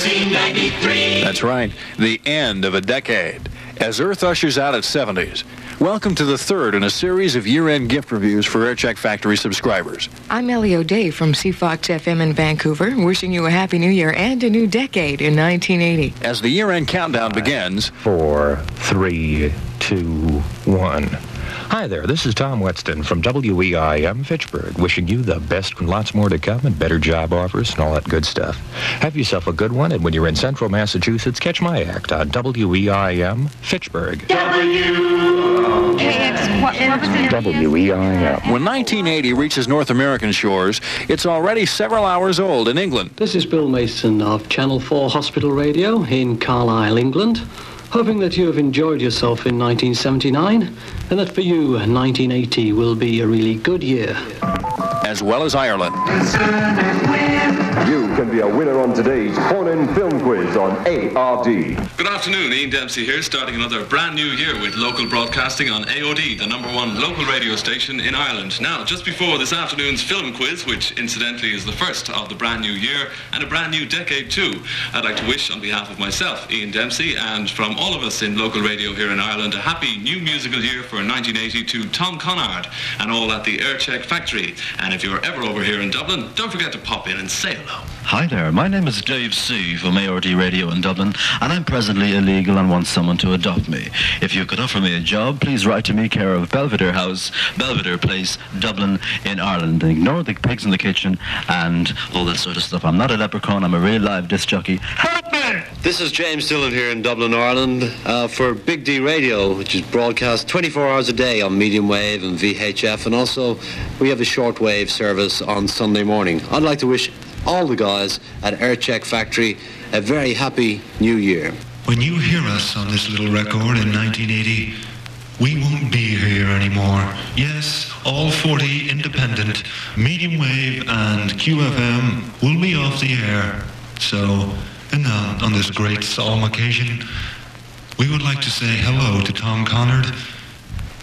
Z93. That's right, the end of a decade. As Earth ushers out its 70s, welcome to the third in a series of year-end gift reviews for Aircheck Factory subscribers. I'm Ellie O'Day from CFOX FM in Vancouver, wishing you a happy new year and a new decade in 1980. As the year-end countdown begins, Four, three, two, one. Hi there, this is Tom Wetston from WEIM Fitchburg, wishing you the best and lots more to come and better job offers and all that good stuff. Have yourself a good one, and when you're in central Massachusetts, catch my act on WEIM Fitchburg. WEIM. when 1980 reaches North American shores, it's already several hours old in England. This is Bill Mason of Channel 4 Hospital Radio in Carlisle, England. Hoping that you have enjoyed yourself in 1979 and that for you 1980 will be a really good year. As well as Ireland. Can be a winner on today's Phone-In Film Quiz on ARD. Good afternoon, Ian Dempsey here, starting another brand new year with local broadcasting on ARD, the number one local radio station in Ireland. Now, just before this afternoon's film quiz, which incidentally is the first of the brand new year and a brand new decade too, I'd like to wish on behalf of myself, Ian Dempsey, and from all of us in local radio here in Ireland, a happy new musical year for 1980 to Tom Connard and all at the Aircheck factory. And if you're ever over here in Dublin, don't forget to pop in and say hello. Hi there, my name is Dave C. from ARD Radio in Dublin, and I'm presently illegal and want someone to adopt me. If you could offer me a job, please write to me, care of Belvedere House, Belvedere Place, Dublin, in Ireland. Ignore the pigs in the kitchen and all that sort of stuff. I'm not a leprechaun, I'm a real live disc jockey. Help me! This is James Dillon here in Dublin, Ireland, uh, for Big D Radio, which is broadcast 24 hours a day on medium wave and VHF, and also we have a short wave service on Sunday morning. I'd like to wish all the guys at Aircheck Factory a very happy new year. When you hear us on this little record in 1980, we won't be here anymore. Yes, all 40 independent, medium wave and QFM will be off the air. So, and on this great solemn occasion, we would like to say hello to Tom Connard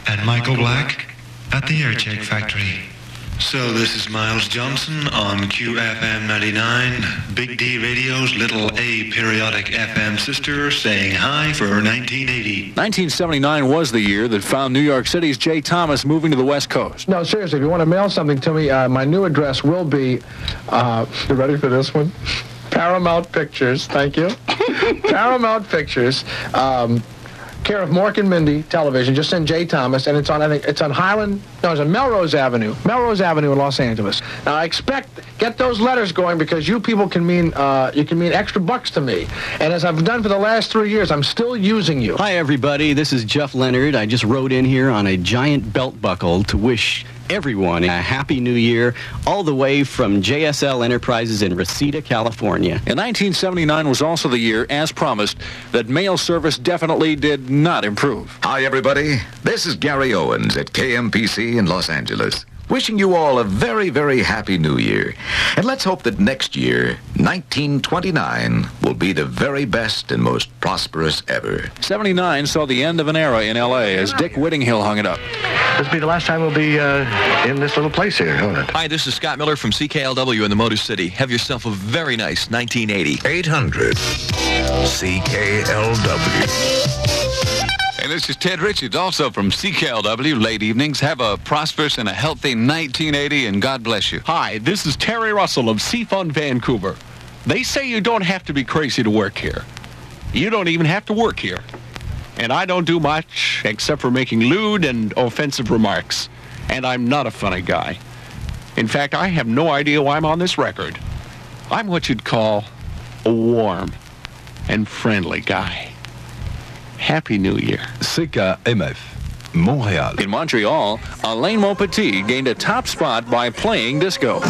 and Michael Black at the Aircheck Factory. So this is Miles Johnson on QFM 99, Big D Radio's little A periodic FM sister saying hi for 1980. 1979 was the year that found New York City's Jay Thomas moving to the West Coast. No, seriously, if you want to mail something to me, uh, my new address will be, uh, you ready for this one? Paramount Pictures, thank you. Paramount Pictures, um, care of Mork and Mindy Television. Just send Jay Thomas, and it's on I think it's on Highland. No, it's on Melrose Avenue, Melrose Avenue in Los Angeles. Now I expect get those letters going because you people can mean uh, you can mean extra bucks to me, and as I've done for the last three years, I'm still using you. Hi, everybody. This is Jeff Leonard. I just rode in here on a giant belt buckle to wish everyone a happy new year, all the way from JSL Enterprises in Reseda, California. And 1979 was also the year, as promised, that mail service definitely did not improve. Hi, everybody. This is Gary Owens at KMPC in Los Angeles. Wishing you all a very, very happy new year. And let's hope that next year, 1929, will be the very best and most prosperous ever. 79 saw the end of an era in L.A. as Dick Whittinghill hung it up. This will be the last time we'll be uh, in this little place here, won't it? Hi, this is Scott Miller from CKLW in the Motor City. Have yourself a very nice 1980. 800 CKLW. And this is Ted Richards, also from CKLW. Late evenings. Have a prosperous and a healthy 1980, and God bless you. Hi, this is Terry Russell of CFUN Vancouver. They say you don't have to be crazy to work here. You don't even have to work here. And I don't do much except for making lewd and offensive remarks. And I'm not a funny guy. In fact, I have no idea why I'm on this record. I'm what you'd call a warm and friendly guy. Happy New Year. CKMF, Montréal. In Montreal, Alain Montpetit gained a top spot by playing disco.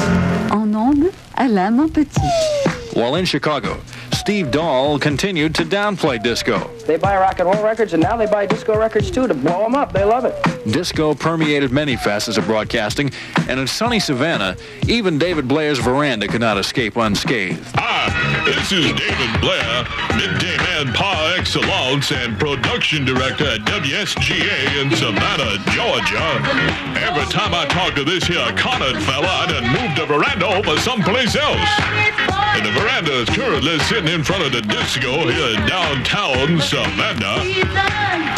En ondes, Alain Montpetit. While in Chicago, Steve Dahl continued to downplay disco. They buy rock and roll records, and now they buy disco records too to blow them up. They love it. Disco permeated many facets of broadcasting, and in sunny Savannah, even David Blair's veranda could not escape unscathed. Hi, this is David Blair, midday man par excellence and production director at WSGA in Savannah, Georgia. Every time I talk to this here Conard fella, I done moved the veranda over someplace else. And the veranda is currently sitting in front of the disco here in downtown Savannah.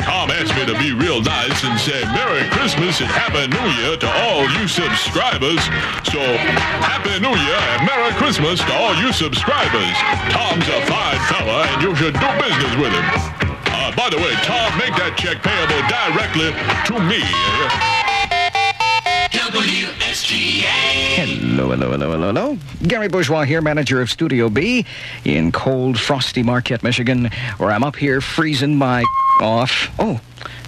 Tom asked me to be real nice and say Merry Christmas and Happy New Year to all you subscribers. So, Happy New Year and Merry Christmas to all you subscribers. Tom's a fine fella and you should do business with him. Uh, by the way, Tom, make that check payable directly to me. Hello, hello, hello, hello, hello. Gary Bourgeois here, manager of Studio B in cold, frosty Marquette, Michigan, where I'm up here freezing my off. Oh,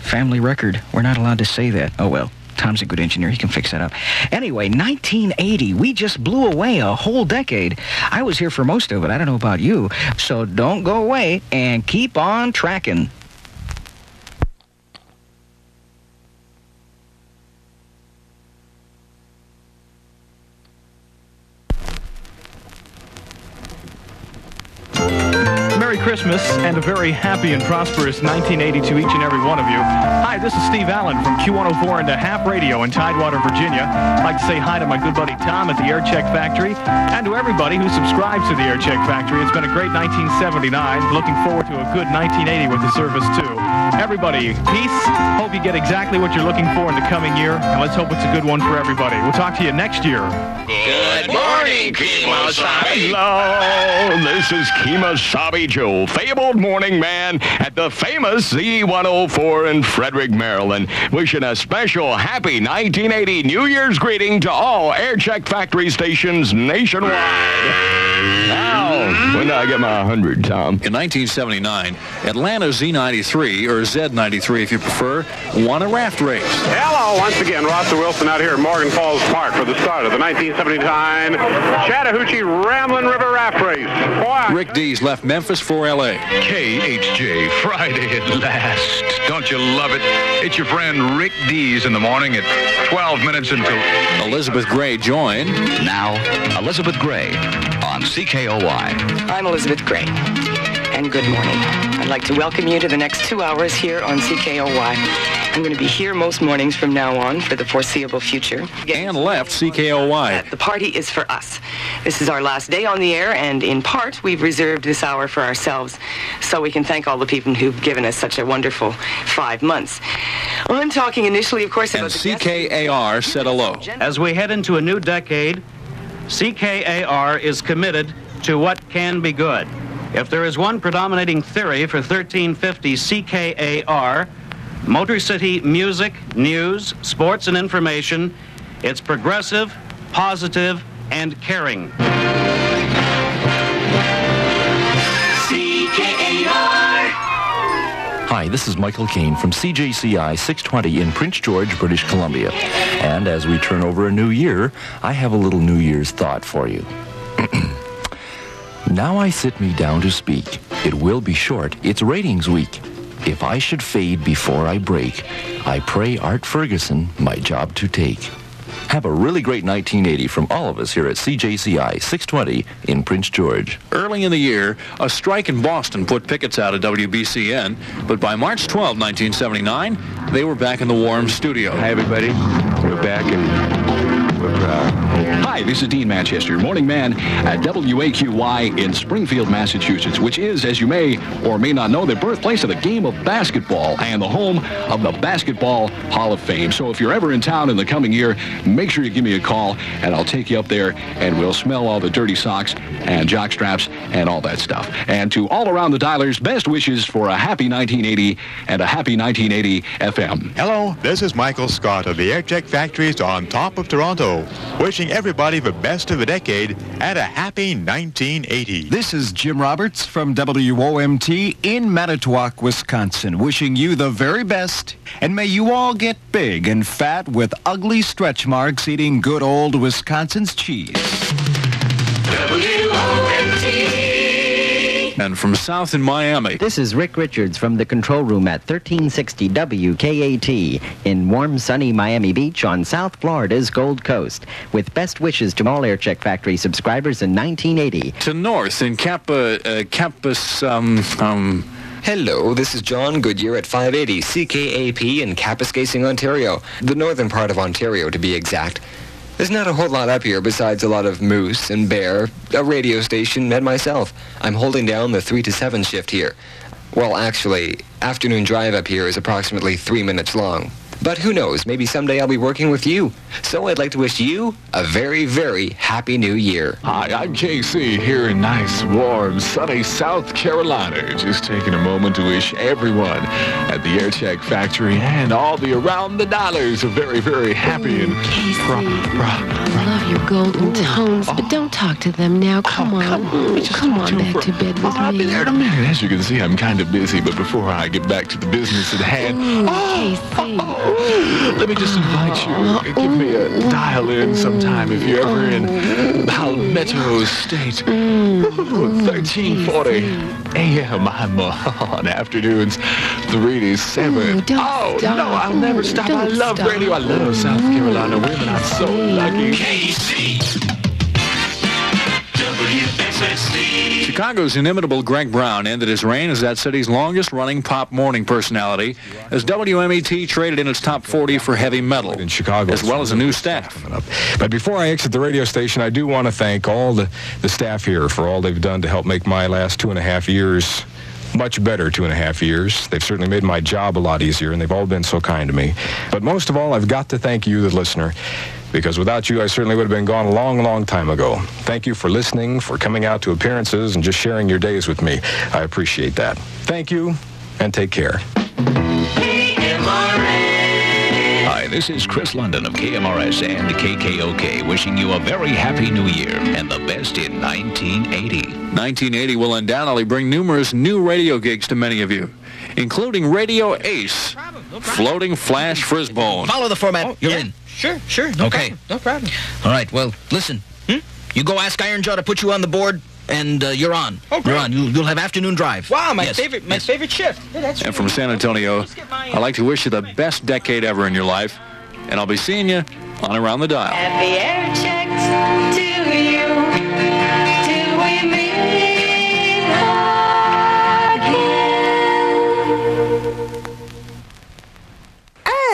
family record. We're not allowed to say that. Oh, well. Tom's a good engineer. He can fix that up. Anyway, 1980. We just blew away a whole decade. I was here for most of it. I don't know about you. So don't go away and keep on tracking. Christmas and a very happy and prosperous 1980 to each and every one of you. Hi, this is Steve Allen from Q104 and the Half Radio in Tidewater, Virginia. I'd like to say hi to my good buddy Tom at the Air Check Factory and to everybody who subscribes to the Air Check Factory. It's been a great 1979. Looking forward to a good 1980 with the service, too. Everybody, peace. Hope you get exactly what you're looking for in the coming year, and let's hope it's a good one for everybody. We'll talk to you next year. Good morning, Kemosabe. Hello, this is Kemosabe Joe, fabled morning man at the famous Z104 in Frederick, Maryland, wishing a special happy 1980 New Year's greeting to all Air Check Factory stations nationwide. Now, when do I get my 100, Tom? In 1979, Atlanta Z93, or Z93 if you prefer, won a raft race. Hello, once again, Ross Wilson out here at Morgan Falls Park for the start of the 1979 Chattahoochee Ramblin' River Raft Race. Boy, Rick Dees left Memphis for L.A. KHJ, Friday at last. Don't you love it? It's your friend Rick Dees in the morning at 12 minutes until... Elizabeth Gray joined. Now, Elizabeth Gray on CKOY. I'm Elizabeth Gray, and good morning. I'd like to welcome you to the next two hours here on CKOY. I'm going to be here most mornings from now on for the foreseeable future. And left CKOY. The party is for us. This is our last day on the air, and in part, we've reserved this hour for ourselves so we can thank all the people who've given us such a wonderful five months. Well, I'm talking initially, of course, And about the CKAR said hello. As we head into a new decade, CKAR is committed to what can be good. If there is one predominating theory for 1350 CKAR, Motor City music, news, sports, and information, it's progressive, positive, and caring. Hi, this is Michael Kane from CJCI 620 in Prince George, British Columbia. And as we turn over a new year, I have a little New Year's thought for you. now I sit me down to speak. It will be short. It's ratings week. If I should fade before I break, I pray Art Ferguson my job to take. Have a really great 1980 from all of us here at CJCI 620 in Prince George. Early in the year, a strike in Boston put pickets out at WBCN, but by March 12, 1979, they were back in the warm studio. Hi, everybody. We're back in we're proud. Hi, this is Dean Manchester, morning man at WAQY in Springfield, Massachusetts, which is, as you may or may not know, the birthplace of the game of basketball and the home of the Basketball Hall of Fame. So if you're ever in town in the coming year, make sure you give me a call and I'll take you up there and we'll smell all the dirty socks and jock straps and all that stuff. And to all around the dialers, best wishes for a happy 1980 and a happy 1980 FM. Hello, this is Michael Scott of the Aircheck Factories on top of Toronto, wishing everybody the best of the decade and a happy 1980. This is Jim Roberts from WOMT in Manitowoc, Wisconsin, wishing you the very best, and may you all get big and fat with ugly stretch marks eating good old Wisconsin's cheese. And from south in Miami. This is Rick Richards from the control room at 1360 WKAT in warm, sunny Miami Beach on South Florida's Gold Coast. With best wishes to all Aircheck Factory subscribers in 1980. To north in Kappa, uh, Campus, um, um, Hello, this is John Goodyear at 580 CKAP in Kapuskasing, Ontario. The northern part of Ontario, to be exact. There's not a whole lot up here besides a lot of moose and bear, a radio station, and myself. I'm holding down the 3 to 7 shift here. Well, actually, afternoon drive up here is approximately three minutes long. But who knows, maybe someday I'll be working with you. So I'd like to wish you a very, very happy new year. Hi, I'm KC here in nice, warm, sunny South Carolina. Just taking a moment to wish everyone at the Aircheck Factory and all the around the dollars a very, very happy and I love your golden tones, but don't talk to them now. Come on. Mm, Come on back to bed with me. I'll be there in a minute. As you can see, I'm kind of busy, but before I get back to the business at hand, oh, Mm, let me just invite you. Give me a dial in sometime if you're ever in Palmetto State. Mm. 1340 a.m. I'm on afternoons 3 to 7. don't oh, stop. no, I'll never stop. I Don't love stop. radio. I love South Carolina women. I'm so lucky. Chicago's inimitable Greg Brown ended his reign as that city's longest running pop morning personality as WMET traded in its top 40 for heavy metal, in Chicago, as well as a new staff. But before I exit the radio station, I do want to thank all the, the staff here for all they've done to help make my last two and a half years much better two and a half years. They've certainly made my job a lot easier, and they've all been so kind to me. But most of all, I've got to thank you, the listener, because without you, I certainly would have been gone a long, long time ago. Thank you for listening, for coming out to appearances, and just sharing your days with me. I appreciate that. Thank you, and take care. Hi, this is Chris London of KMRS and KKOK wishing you a very happy new year and the best in 1980. 1980 will undoubtedly bring numerous new radio gigs to many of you, including Radio Ace, Floating Flash Frisbone. Follow the format. Oh, You're in. Sure, sure. No okay. problem. No problem. All right. Well, listen. You go ask Iron Jaw to put you on the board, and uh, you're on. Oh, great. You're on. You'll, you'll have afternoon drive. Wow, my Yes, favorite, my yes. favorite shift. Yeah, that's And from San Antonio, I'd like to wish you the best decade ever in your life, and I'll be seeing you on Around the Dial. Happy air checks to you.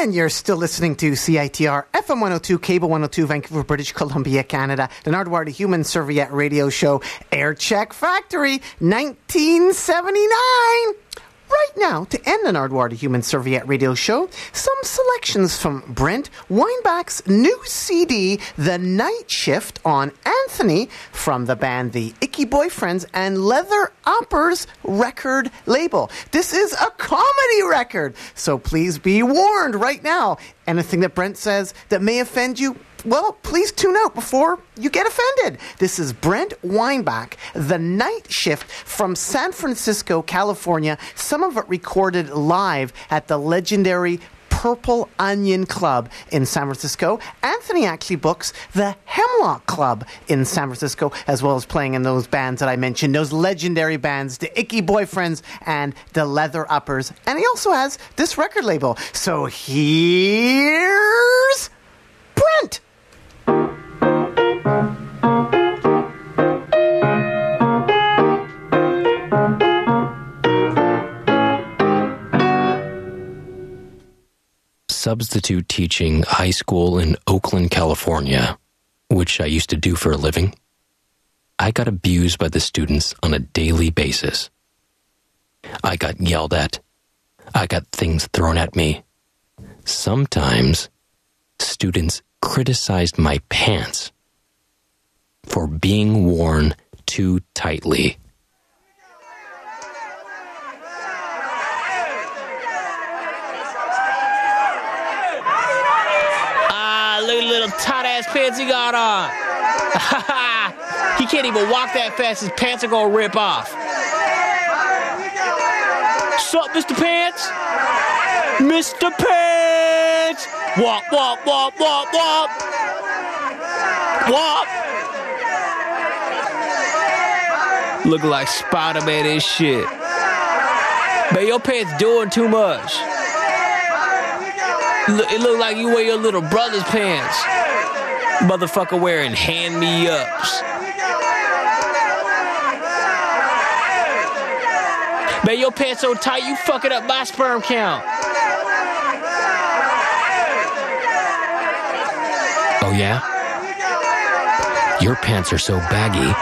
And you're still listening to CITR FM 102, Cable 102, Vancouver, British Columbia, Canada, the Nardwuar the Human Serviette Radio Show, Air Check Factory, 1979. Right now, to end the Nardwuar the Human Serviette Radio Show, some selections from Brent Weinbach's new CD, The Night Shift, on Anthony from the band The Icky Boyfriends and Leather Uppers record label. This is a comedy record, so please be warned right now. Anything that Brent says that may offend you, well, please tune out before you get offended. This is Brent Weinbach, The Night Shift from San Francisco, California. Some of it recorded live at the legendary Purple Onion Club in San Francisco. Anthony actually books the Hemlock Club in San Francisco, as well as playing in those bands that I mentioned, those legendary bands, the Icky Boyfriends and the Leather Uppers. And he also has this record label. So here's Brent. Substitute teaching high school in Oakland, California, which I used to do for a living, I got abused by the students on a daily basis. I got yelled at. I got things thrown at me. Sometimes students criticized my pants for being worn too tightly. Ah, look at the little tight ass pants he got on. he can't even walk that fast. His pants are gonna rip off. Sup, Mr. Pants? Mr. Pants! Walk, walk, walk, walk, walk. Walk. Look like Spider-Man and shit. Man, your pants doing too much. It look like you wear your little brother's pants. Motherfucker wearing hand me ups. Man, your pants so tight, you fucking up my sperm count. Oh, yeah? Your pants are so baggy,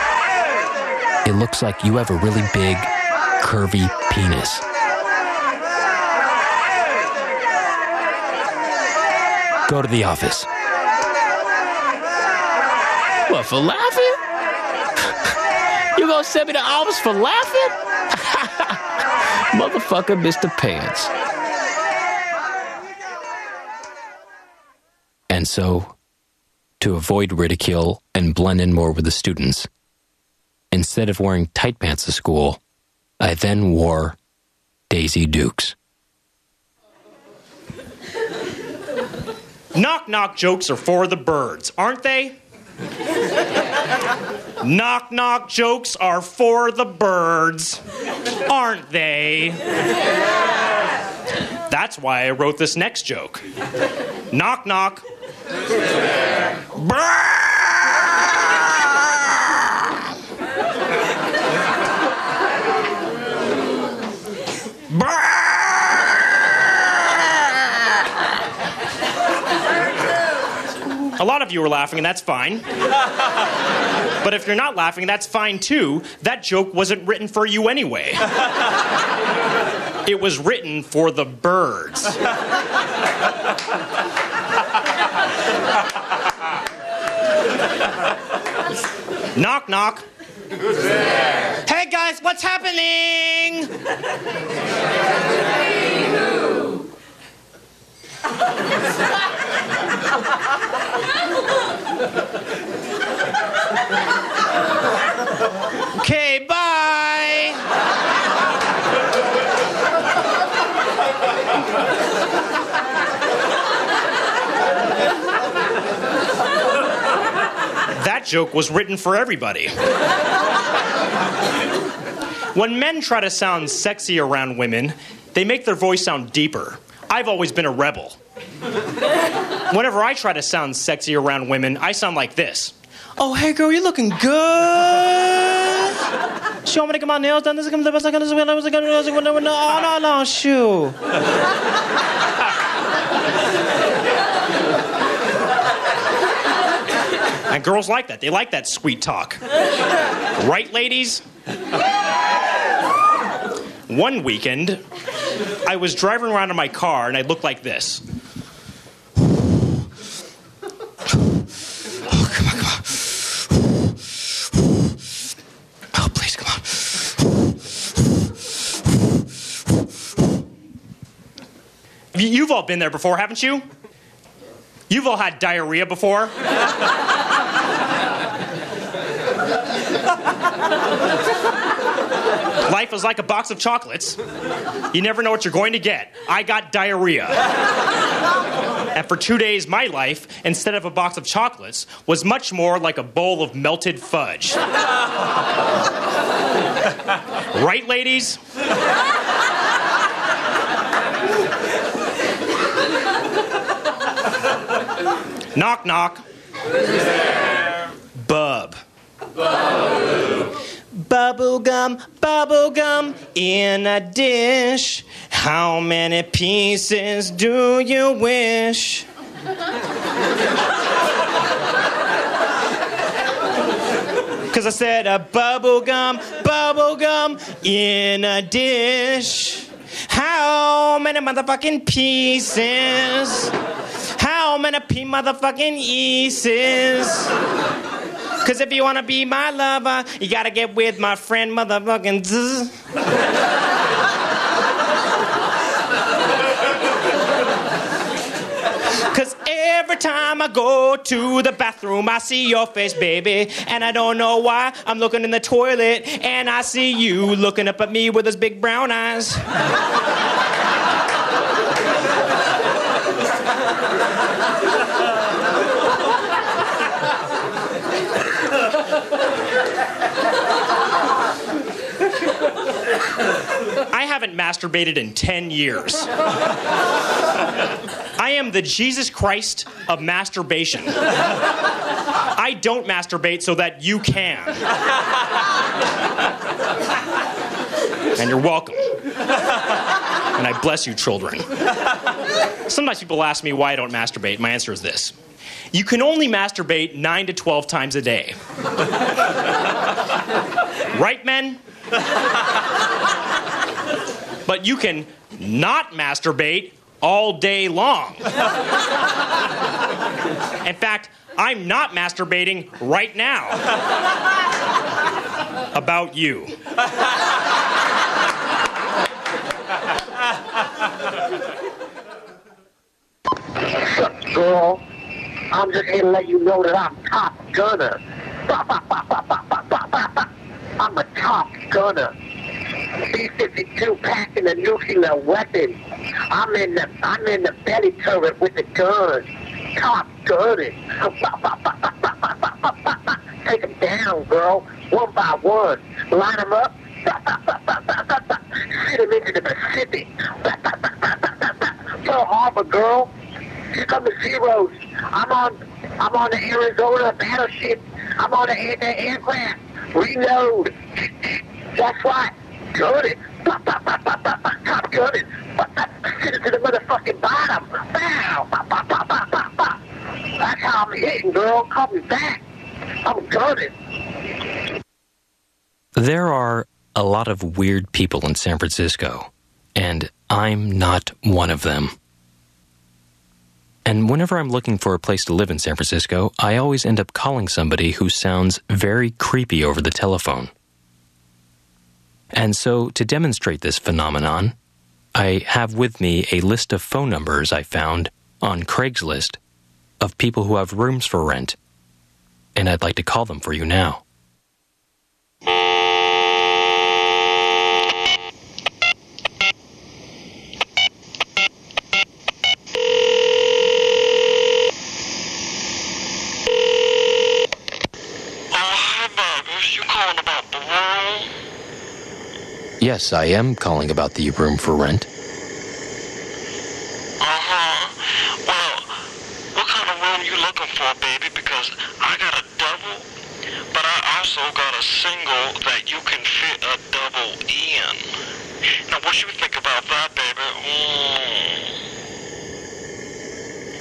it looks like you have a really big, curvy penis. Go to the office. What, for laughing? you gonna send me to office for laughing? Motherfucker, Mr. Pants. And so, to avoid ridicule and blend in more with the students, instead of wearing tight pants to school, I then wore Daisy Dukes. Knock knock jokes are for the birds, aren't they? Knock knock jokes are for the birds, aren't they? That's why I wrote this next joke. Knock knock. A lot of you are laughing, and that's fine. But if you're not laughing, that's fine too. That joke wasn't written for you anyway. It was written for the birds. knock, knock. Who's there? Hey guys, what's happening? Okay, bye. That joke was written for everybody. when men try to sound sexy around women, they make their voice sound deeper. I've always been a rebel. Whenever I try to sound sexy around women, I sound like this. Oh, hey girl, you're looking good. She want me to get my nails done? This is gonna be the best I can do. No, oh, no, no, shoot. And girls like that. They like that sweet talk. Right, ladies? One weekend, I was driving around in my car and I looked like this. Oh, please, come on. You- You've all been there before, haven't you? You've all had diarrhea before. Life is like a box of chocolates. You never know what you're going to get. I got diarrhea. And for two days, my life, instead of a box of chocolates, was much more like a bowl of melted fudge. right, ladies? Knock, knock. Bub. Bubble gum, bubble gum in a dish. How many pieces do you wish? Cause I said a bubble gum, bubble gum in a dish. How many motherfucking pieces? How many p motherfucking pieces? Cause if you wanna be my lover, you gotta get with my friend motherfucking zzz. Cause every time I go to the bathroom, I see your face, baby. And I don't know why. I'm looking in the toilet and I see you looking up at me with those big brown eyes. I haven't masturbated in 10 years. I am the Jesus Christ of masturbation. I don't masturbate so that you can. And you're welcome. And I bless you, children. Sometimes people ask me why I don't masturbate. My answer is this you can only masturbate 9 to 12 times a day. right, men? but you can not masturbate all day long. In fact, I'm not masturbating right now. About you. Girl, I'm just here to let you know that I'm top gunner. Ba, ba, ba, ba, ba, ba, ba, ba, ba. I'm a top gunner. B-52 packing a nuclear weapon. I'm in the I'm in the belly turret with the gun. Top gunning. Ba, ba, ba, ba, ba, ba, ba, ba, ba, ba. Take them down, girl. One by one. Line them up. Them into the Pacific. Pearl Harbor, girl. Here come the zeros. I'm on I'm on the Arizona battleship. I'm on the anti-aircraft. Reload. That's right. Gun it. Ba, ba, ba, ba, ba, ba. Top gun it. Ba, ba. Send it to the motherfucking bottom. Bow. Ba, ba, ba, ba, ba, ba. That's how I'm hitting, girl. Call me back. I'm gunning. There are a lot of weird people in San Francisco, and I'm not one of them. And whenever I'm looking for a place to live in San Francisco, I always end up calling somebody who sounds very creepy over the telephone. And so, to demonstrate this phenomenon, I have with me a list of phone numbers I found on Craigslist of people who have rooms for rent. And I'd like to call them for you now. Yes, I am calling about the room for rent. Uh-huh. Well, what kind of room you looking for, baby? Because I got a double, but I also got a single that you can fit a double in. Now, what you think about that, baby?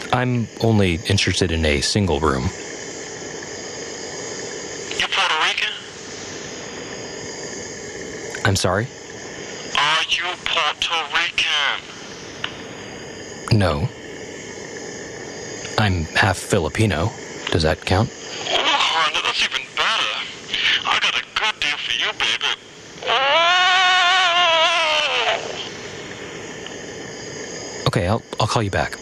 Mm. I'm only interested in a single room. You Puerto Rican? I'm sorry? Are you Puerto Rican? No. I'm half Filipino. Does that count? Oh, honey, that's even better. I got a good deal for you, baby. Oh! Okay, I'll, I'll call you back.